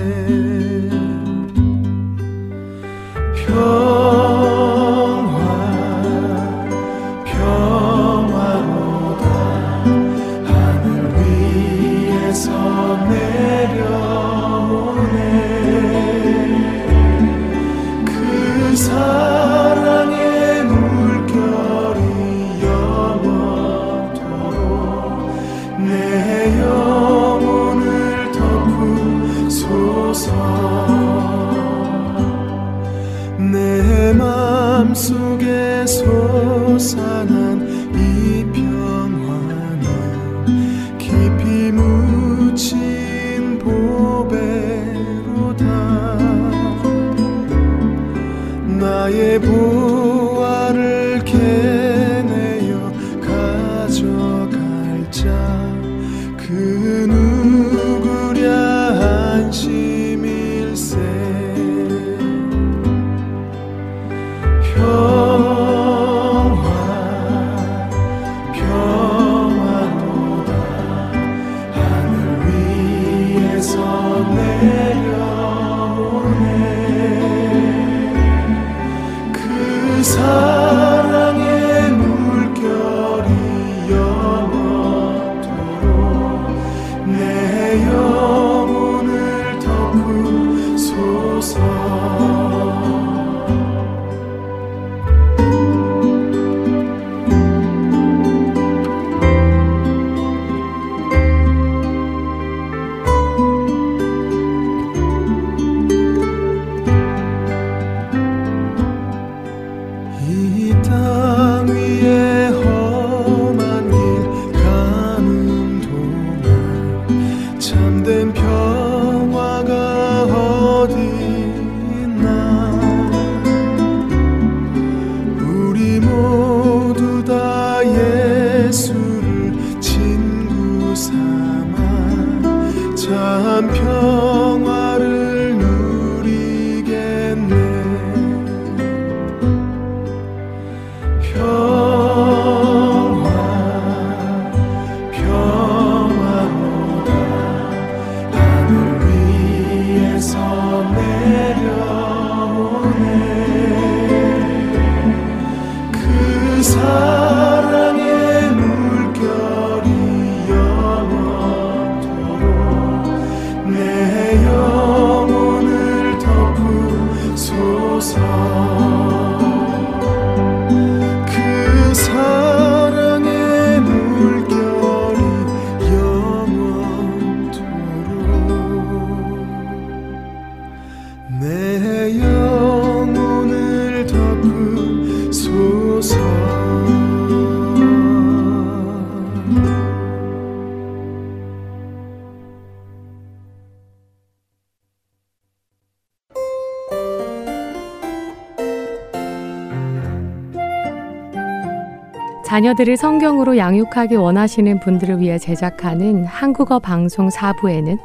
자녀들을 성경으로 양육하기 원하시는 분들을 위해 제작하는 한국어 방송 4부에는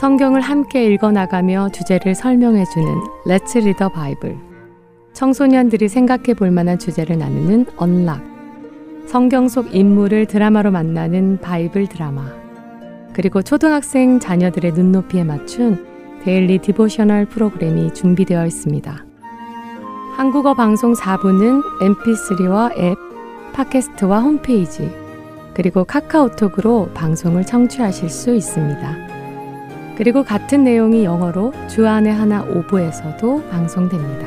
성경을 함께 읽어나가며 주제를 설명해주는 Let's Read the Bible, 청소년들이 생각해 볼 만한 주제를 나누는 Unlock, 성경 속 인물을 드라마로 만나는 바이블 드라마, 그리고 초등학생 자녀들의 눈높이에 맞춘 Daily Devotional 프로그램이 준비되어 있습니다. 한국어 방송 4부는 mp3와 앱, 팟캐스트와 홈페이지, 그리고 카카오톡으로 방송을 청취하실 수 있습니다. 그리고 같은 내용이 영어로 주안의 하나 오부에서도 방송됩니다.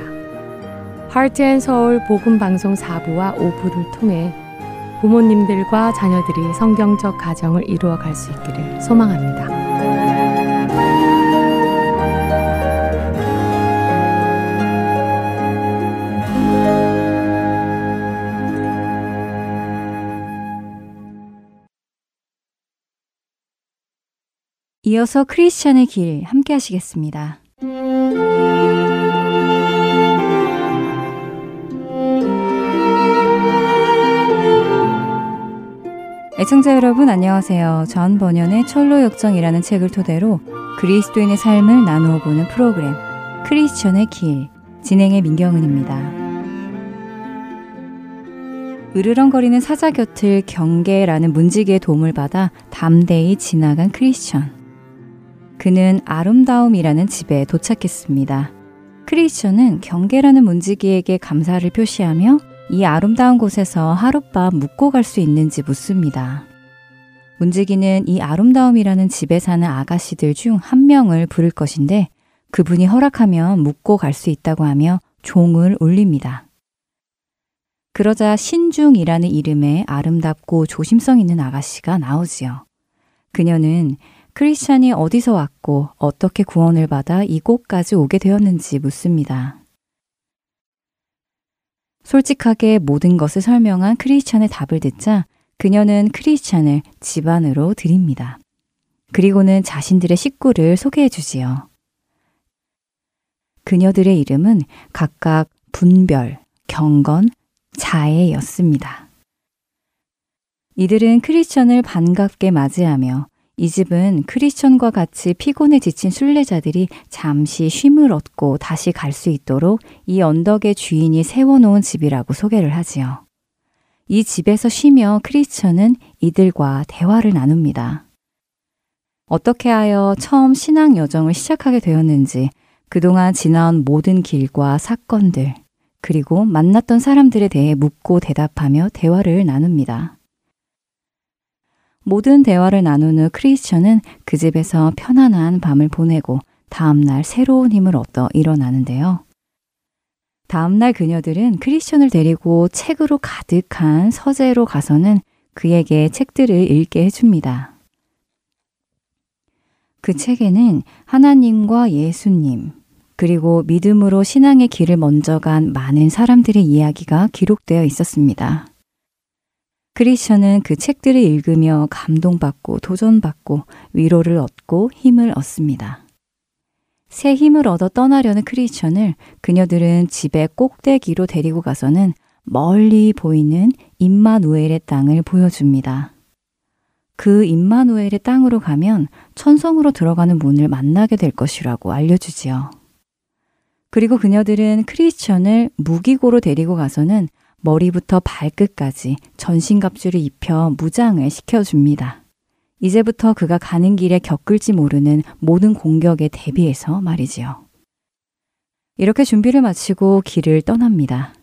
And Soul 복음 방송 4부와 5부를 통해 부모님들과 자녀들이 성경적 가정을 이루어 갈 수 있기를 소망합니다. 이어서 크리스찬의 길 함께 하시겠습니다. 애청자 여러분 안녕하세요. 전 번연의 철로 역정이라는 책을 토대로 그리스도인의 삶을 나누어 보는 프로그램 크리스천의 길 진행의 민경은입니다. 으르렁거리는 사자 곁을 경계라는 문지기의 도움을 받아 담대히 지나간 크리스천. 그는 아름다움이라는 집에 도착했습니다. 크리스천은 경계라는 문지기에게 감사를 표시하며 이 아름다운 곳에서 하룻밤 묵고 갈 수 있는지 묻습니다. 문지기는 이 아름다움이라는 집에 사는 아가씨들 중 한 명을 부를 것인데 그분이 허락하면 묵고 갈 수 있다고 하며 종을 울립니다. 그러자 신중이라는 이름의 아름답고 조심성 있는 아가씨가 나오지요. 그녀는 크리스찬이 어디서 왔고 어떻게 구원을 받아 이곳까지 오게 되었는지 묻습니다. 솔직하게 모든 것을 설명한 크리스찬의 답을 듣자 그녀는 크리스찬을 집안으로 드립니다. 그리고는 자신들의 식구를 소개해 주지요. 그녀들의 이름은 각각 분별, 경건, 자애였습니다. 이들은 크리스천을 반갑게 맞이하며 이 집은 크리스천과 같이 피곤에 지친 순례자들이 잠시 쉼을 얻고 다시 갈 수 있도록 이 언덕의 주인이 세워놓은 집이라고 소개를 하지요. 이 집에서 쉬며 크리스천은 이들과 대화를 나눕니다. 어떻게 하여 처음 신앙 여정을 시작하게 되었는지 그동안 지나온 모든 길과 사건들, 그리고 만났던 사람들에 대해 묻고 대답하며 대화를 나눕니다. 모든 대화를 나눈 후 크리스천은 그 집에서 편안한 밤을 보내고 다음날 새로운 힘을 얻어 일어나는데요. 다음날 그녀들은 크리스천을 데리고 책으로 가득한 서재로 가서는 그에게 책들을 읽게 해줍니다. 그 책에는 하나님과 예수님, 그리고 믿음으로 신앙의 길을 먼저 간 많은 사람들의 이야기가 기록되어 있었습니다. 크리스천은 그 책들을 읽으며 감동받고 도전받고 위로를 얻고 힘을 얻습니다. 새 힘을 얻어 떠나려는 크리스천을 그녀들은 집의 꼭대기로 데리고 가서는 멀리 보이는 임마누엘의 땅을 보여줍니다. 그 임마누엘의 땅으로 가면 천성으로 들어가는 문을 만나게 될 것이라고 알려주지요. 그리고 그녀들은 크리스천을 무기고로 데리고 가서는 머리부터 발끝까지 전신갑주를 입혀 무장을 시켜줍니다. 이제부터 그가 가는 길에 겪을지 모르는 모든 공격에 대비해서 말이지요. 이렇게 준비를 마치고 길을 떠납니다.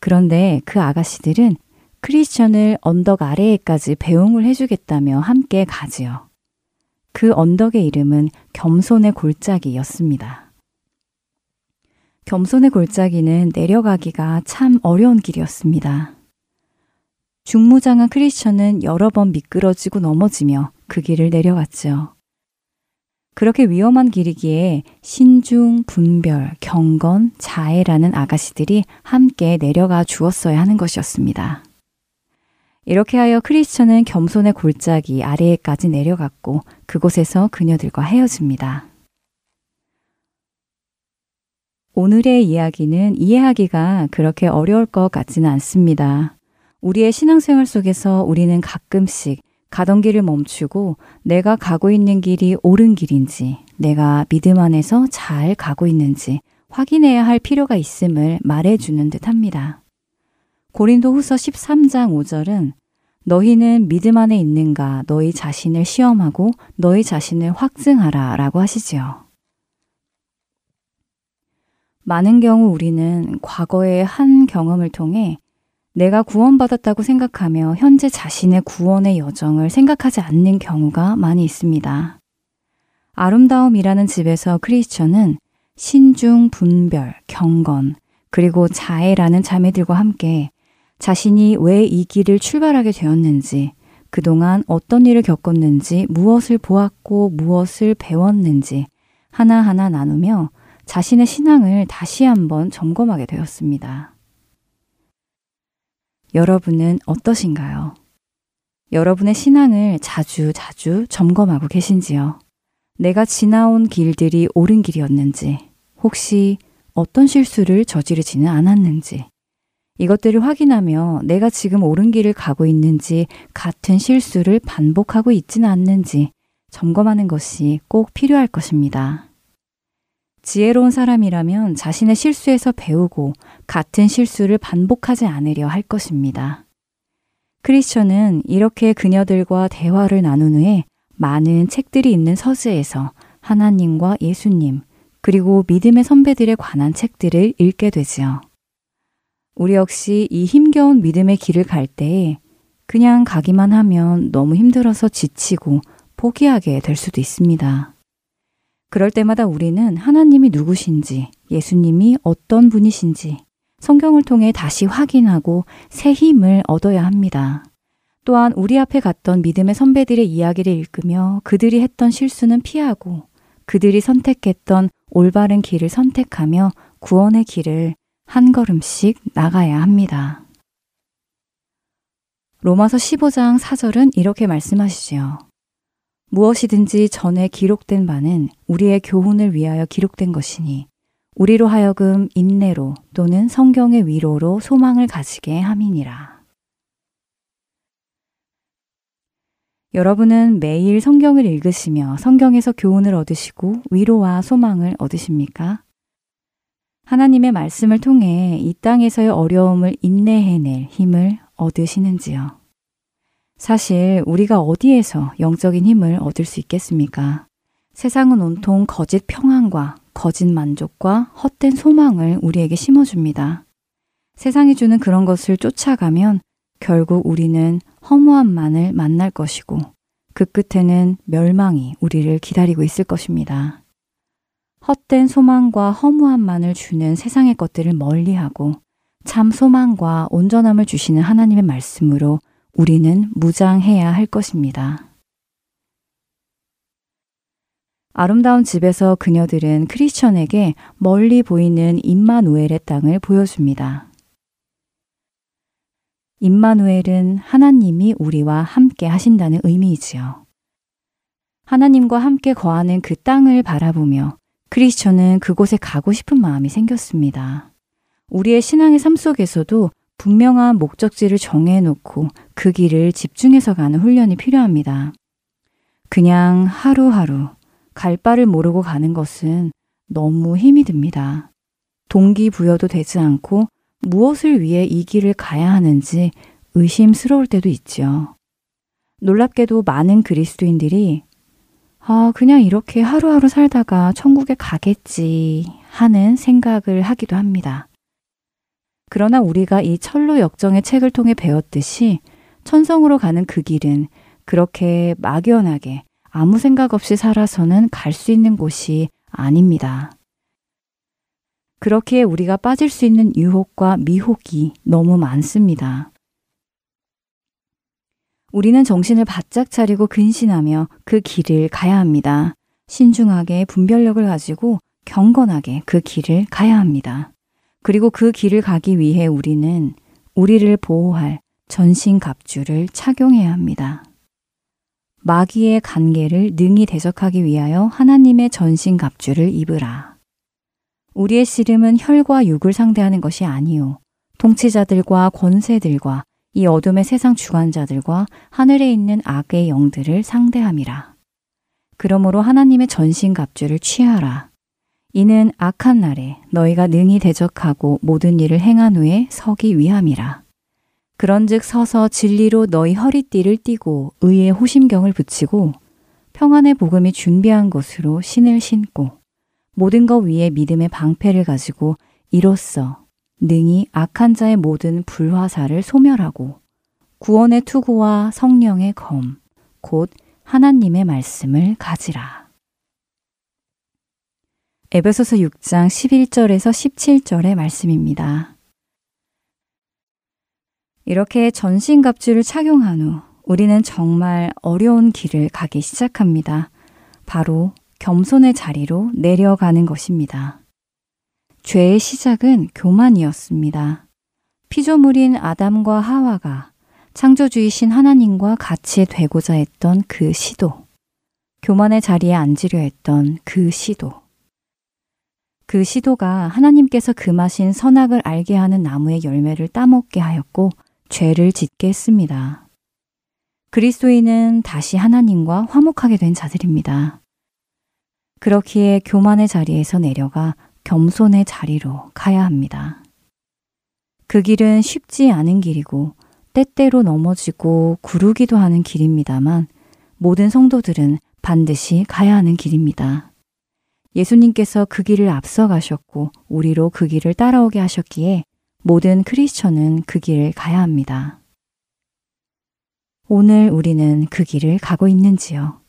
그런데 그 아가씨들은 크리스천을 언덕 아래에까지 배웅을 해주겠다며 함께 가지요. 그 언덕의 이름은 겸손의 골짜기였습니다. 겸손의 골짜기는 내려가기가 참 어려운 길이었습니다. 중무장한 크리스천은 여러 번 미끄러지고 넘어지며 그 길을 내려갔죠. 그렇게 위험한 길이기에 신중, 분별, 경건, 자애라는 아가씨들이 함께 내려가 주었어야 하는 것이었습니다. 이렇게 하여 크리스천은 겸손의 골짜기 아래에까지 내려갔고 그곳에서 그녀들과 헤어집니다. 오늘의 이야기는 이해하기가 그렇게 어려울 것 같지는 않습니다. 우리의 신앙생활 속에서 우리는 가끔씩 가던 길을 멈추고 내가 가고 있는 길이 옳은 길인지, 내가 믿음 안에서 잘 가고 있는지 확인해야 할 필요가 있음을 말해주는 듯 합니다. 고린도 후서 13장 5절은 너희는 믿음 안에 있는가 너희 자신을 시험하고 너희 자신을 확증하라 라고 하시지요. 많은 경우 우리는 과거의 한 경험을 통해 내가 구원받았다고 생각하며 현재 자신의 구원의 여정을 생각하지 않는 경우가 많이 있습니다. 아름다움이라는 집에서 크리스천은 신중, 분별, 경건, 그리고 자애라는 자매들과 함께 자신이 왜 이 길을 출발하게 되었는지, 그동안 어떤 일을 겪었는지, 무엇을 보았고 무엇을 배웠는지 하나하나 나누며 자신의 신앙을 다시 한번 점검하게 되었습니다. 여러분은 어떠신가요? 여러분의 신앙을 자주 자주 점검하고 계신지요? 내가 지나온 길들이 옳은 길이었는지, 혹시 어떤 실수를 저지르지는 않았는지, 이것들을 확인하며 내가 지금 옳은 길을 가고 있는지 같은 실수를 반복하고 있지는 않는지 점검하는 것이 꼭 필요할 것입니다. 지혜로운 사람이라면 자신의 실수에서 배우고 같은 실수를 반복하지 않으려 할 것입니다. 크리스천은 이렇게 그녀들과 대화를 나눈 후에 많은 책들이 있는 서재에서 하나님과 예수님, 그리고 믿음의 선배들에 관한 책들을 읽게 되지요. 우리 역시 이 힘겨운 믿음의 길을 갈 때에 그냥 가기만 하면 너무 힘들어서 지치고 포기하게 될 수도 있습니다. 그럴 때마다 우리는 하나님이 누구신지, 예수님이 어떤 분이신지 성경을 통해 다시 확인하고 새 힘을 얻어야 합니다. 또한 우리 앞에 갔던 믿음의 선배들의 이야기를 읽으며 그들이 했던 실수는 피하고 그들이 선택했던 올바른 길을 선택하며 구원의 길을 한 걸음씩 나가야 합니다. 로마서 15장 4절은 이렇게 말씀하시지요. 무엇이든지 전에 기록된 바는 우리의 교훈을 위하여 기록된 것이니 우리로 하여금 인내로 또는 성경의 위로로 소망을 가지게 함이니라. 여러분은 매일 성경을 읽으시며 성경에서 교훈을 얻으시고 위로와 소망을 얻으십니까? 하나님의 말씀을 통해 이 땅에서의 어려움을 인내해낼 힘을 얻으시는지요? 사실 우리가 어디에서 영적인 힘을 얻을 수 있겠습니까? 세상은 온통 거짓 평안과 거짓 만족과 헛된 소망을 우리에게 심어줍니다. 세상이 주는 그런 것을 쫓아가면 결국 우리는 허무함만을 만날 것이고 그 끝에는 멸망이 우리를 기다리고 있을 것입니다. 헛된 소망과 허무함만을 주는 세상의 것들을 멀리하고 참 소망과 온전함을 주시는 하나님의 말씀으로 우리는 무장해야 할 것입니다. 아름다운 집에서 그녀들은 크리스천에게 멀리 보이는 임마누엘의 땅을 보여줍니다. 임마누엘은 하나님이 우리와 함께 하신다는 의미이지요. 하나님과 함께 거하는 그 땅을 바라보며 크리스천은 그곳에 가고 싶은 마음이 생겼습니다. 우리의 신앙의 삶 속에서도 분명한 목적지를 정해놓고 그 길을 집중해서 가는 훈련이 필요합니다. 그냥 하루하루 갈 바를 모르고 가는 것은 너무 힘이 듭니다. 동기부여도 되지 않고 무엇을 위해 이 길을 가야 하는지 의심스러울 때도 있죠. 놀랍게도 많은 그리스도인들이 아, 그냥 이렇게 하루하루 살다가 천국에 가겠지 하는 생각을 하기도 합니다. 그러나 우리가 이 철로 역정의 책을 통해 배웠듯이 천성으로 가는 그 길은 그렇게 막연하게 아무 생각 없이 살아서는 갈 수 있는 곳이 아닙니다. 그렇게 우리가 빠질 수 있는 유혹과 미혹이 너무 많습니다. 우리는 정신을 바짝 차리고 근신하며 그 길을 가야 합니다. 신중하게 분별력을 가지고 경건하게 그 길을 가야 합니다. 그리고 그 길을 가기 위해 우리는 우리를 보호할 전신 갑주를 착용해야 합니다. 마귀의 관계를 능히 대적하기 위하여 하나님의 전신 갑주를 입으라. 우리의 씨름은 혈과 육을 상대하는 것이 아니요. 통치자들과 권세들과 이 어둠의 세상 주관자들과 하늘에 있는 악의 영들을 상대함이라. 그러므로 하나님의 전신 갑주를 취하라. 이는 악한 날에 너희가 능히 대적하고 모든 일을 행한 후에 서기 위함이라. 그런즉 서서 진리로 너희 허리띠를 띠고 의의 호심경을 붙이고 평안의 복음이 준비한 것으로 신을 신고 모든 것 위에 믿음의 방패를 가지고 이로써 능히 악한 자의 모든 불화사를 소멸하고 구원의 투구와 성령의 검, 곧 하나님의 말씀을 가지라. 에베소서 6장 11절에서 17절의 말씀입니다. 이렇게 전신갑주를 착용한 후 우리는 정말 어려운 길을 가기 시작합니다. 바로 겸손의 자리로 내려가는 것입니다. 죄의 시작은 교만이었습니다. 피조물인 아담과 하와가 창조주이신 하나님과 같이 되고자 했던 그 시도, 교만의 자리에 앉으려 했던 그 시도, 그 시도가 하나님께서 금하신 선악을 알게 하는 나무의 열매를 따먹게 하였고 죄를 짓게 했습니다. 그리스도인은 다시 하나님과 화목하게 된 자들입니다. 그렇기에 교만의 자리에서 내려가 겸손의 자리로 가야 합니다. 그 길은 쉽지 않은 길이고 때때로 넘어지고 구르기도 하는 길입니다만 모든 성도들은 반드시 가야 하는 길입니다. 예수님께서 그 길을 앞서 가셨고 우리로 그 길을 따라오게 하셨기에 모든 크리스천은 그 길을 가야 합니다. 오늘 우리는 그 길을 가고 있는지요?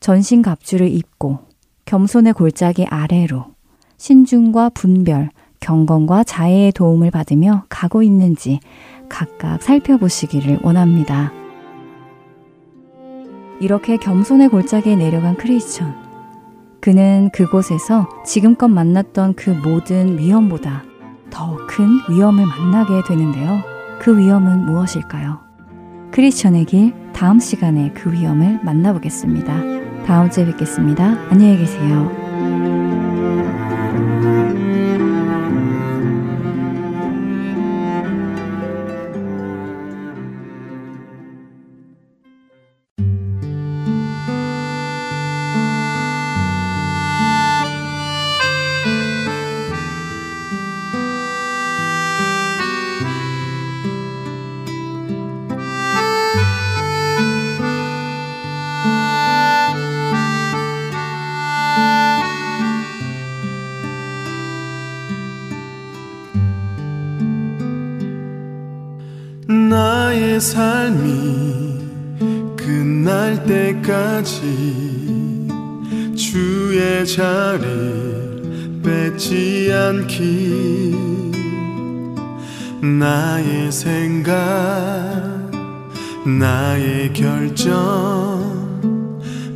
전신 갑주를 입고 겸손의 골짜기 아래로 신중과 분별, 경건과 자애의 도움을 받으며 가고 있는지 각각 살펴보시기를 원합니다. 이렇게 겸손의 골짜기에 내려간 크리스천. 그는 그곳에서 지금껏 만났던 그 모든 위험보다 더 큰 위험을 만나게 되는데요. 그 위험은 무엇일까요? 크리스천의 길 다음 시간에 그 위험을 만나보겠습니다. 다음 주에 뵙겠습니다. 안녕히 계세요. 때까지 주의 자리를 뺏지 않기. 나의 생각 나의 결정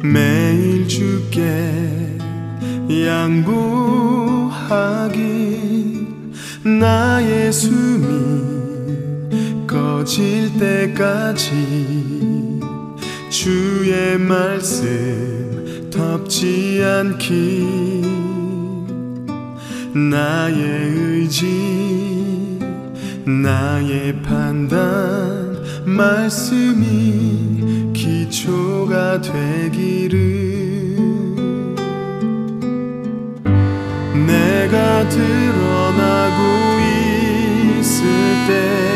매일 주께 양보하기. 나의 숨이 꺼질 때까지 주의 말씀 덮지 않기. 나의 의지 나의 판단 말씀이 기초가 되기를. 내가 드러나고 있을 때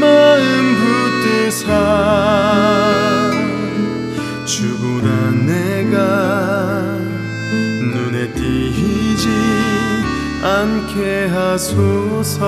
마음 붙드사 주보다 내가 눈에 띄지 않게 하소서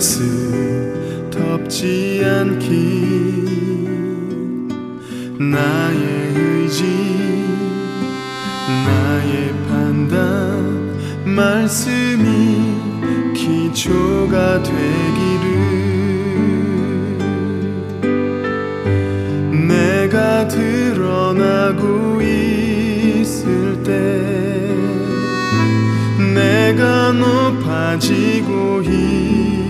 말씀 덮지 않기. 나의 의지 나의 판단 말씀이 기초가 되기를. 내가 드러나고 있을 때 내가 높아지고 있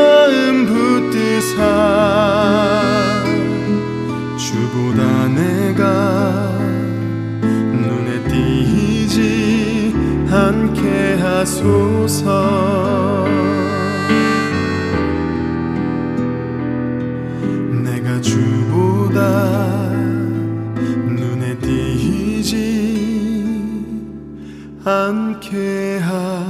마음 붙드사 주보다 내가 눈에 띄지 않게 하소서. 내가 주보다 눈에 띄지 않게 하소서.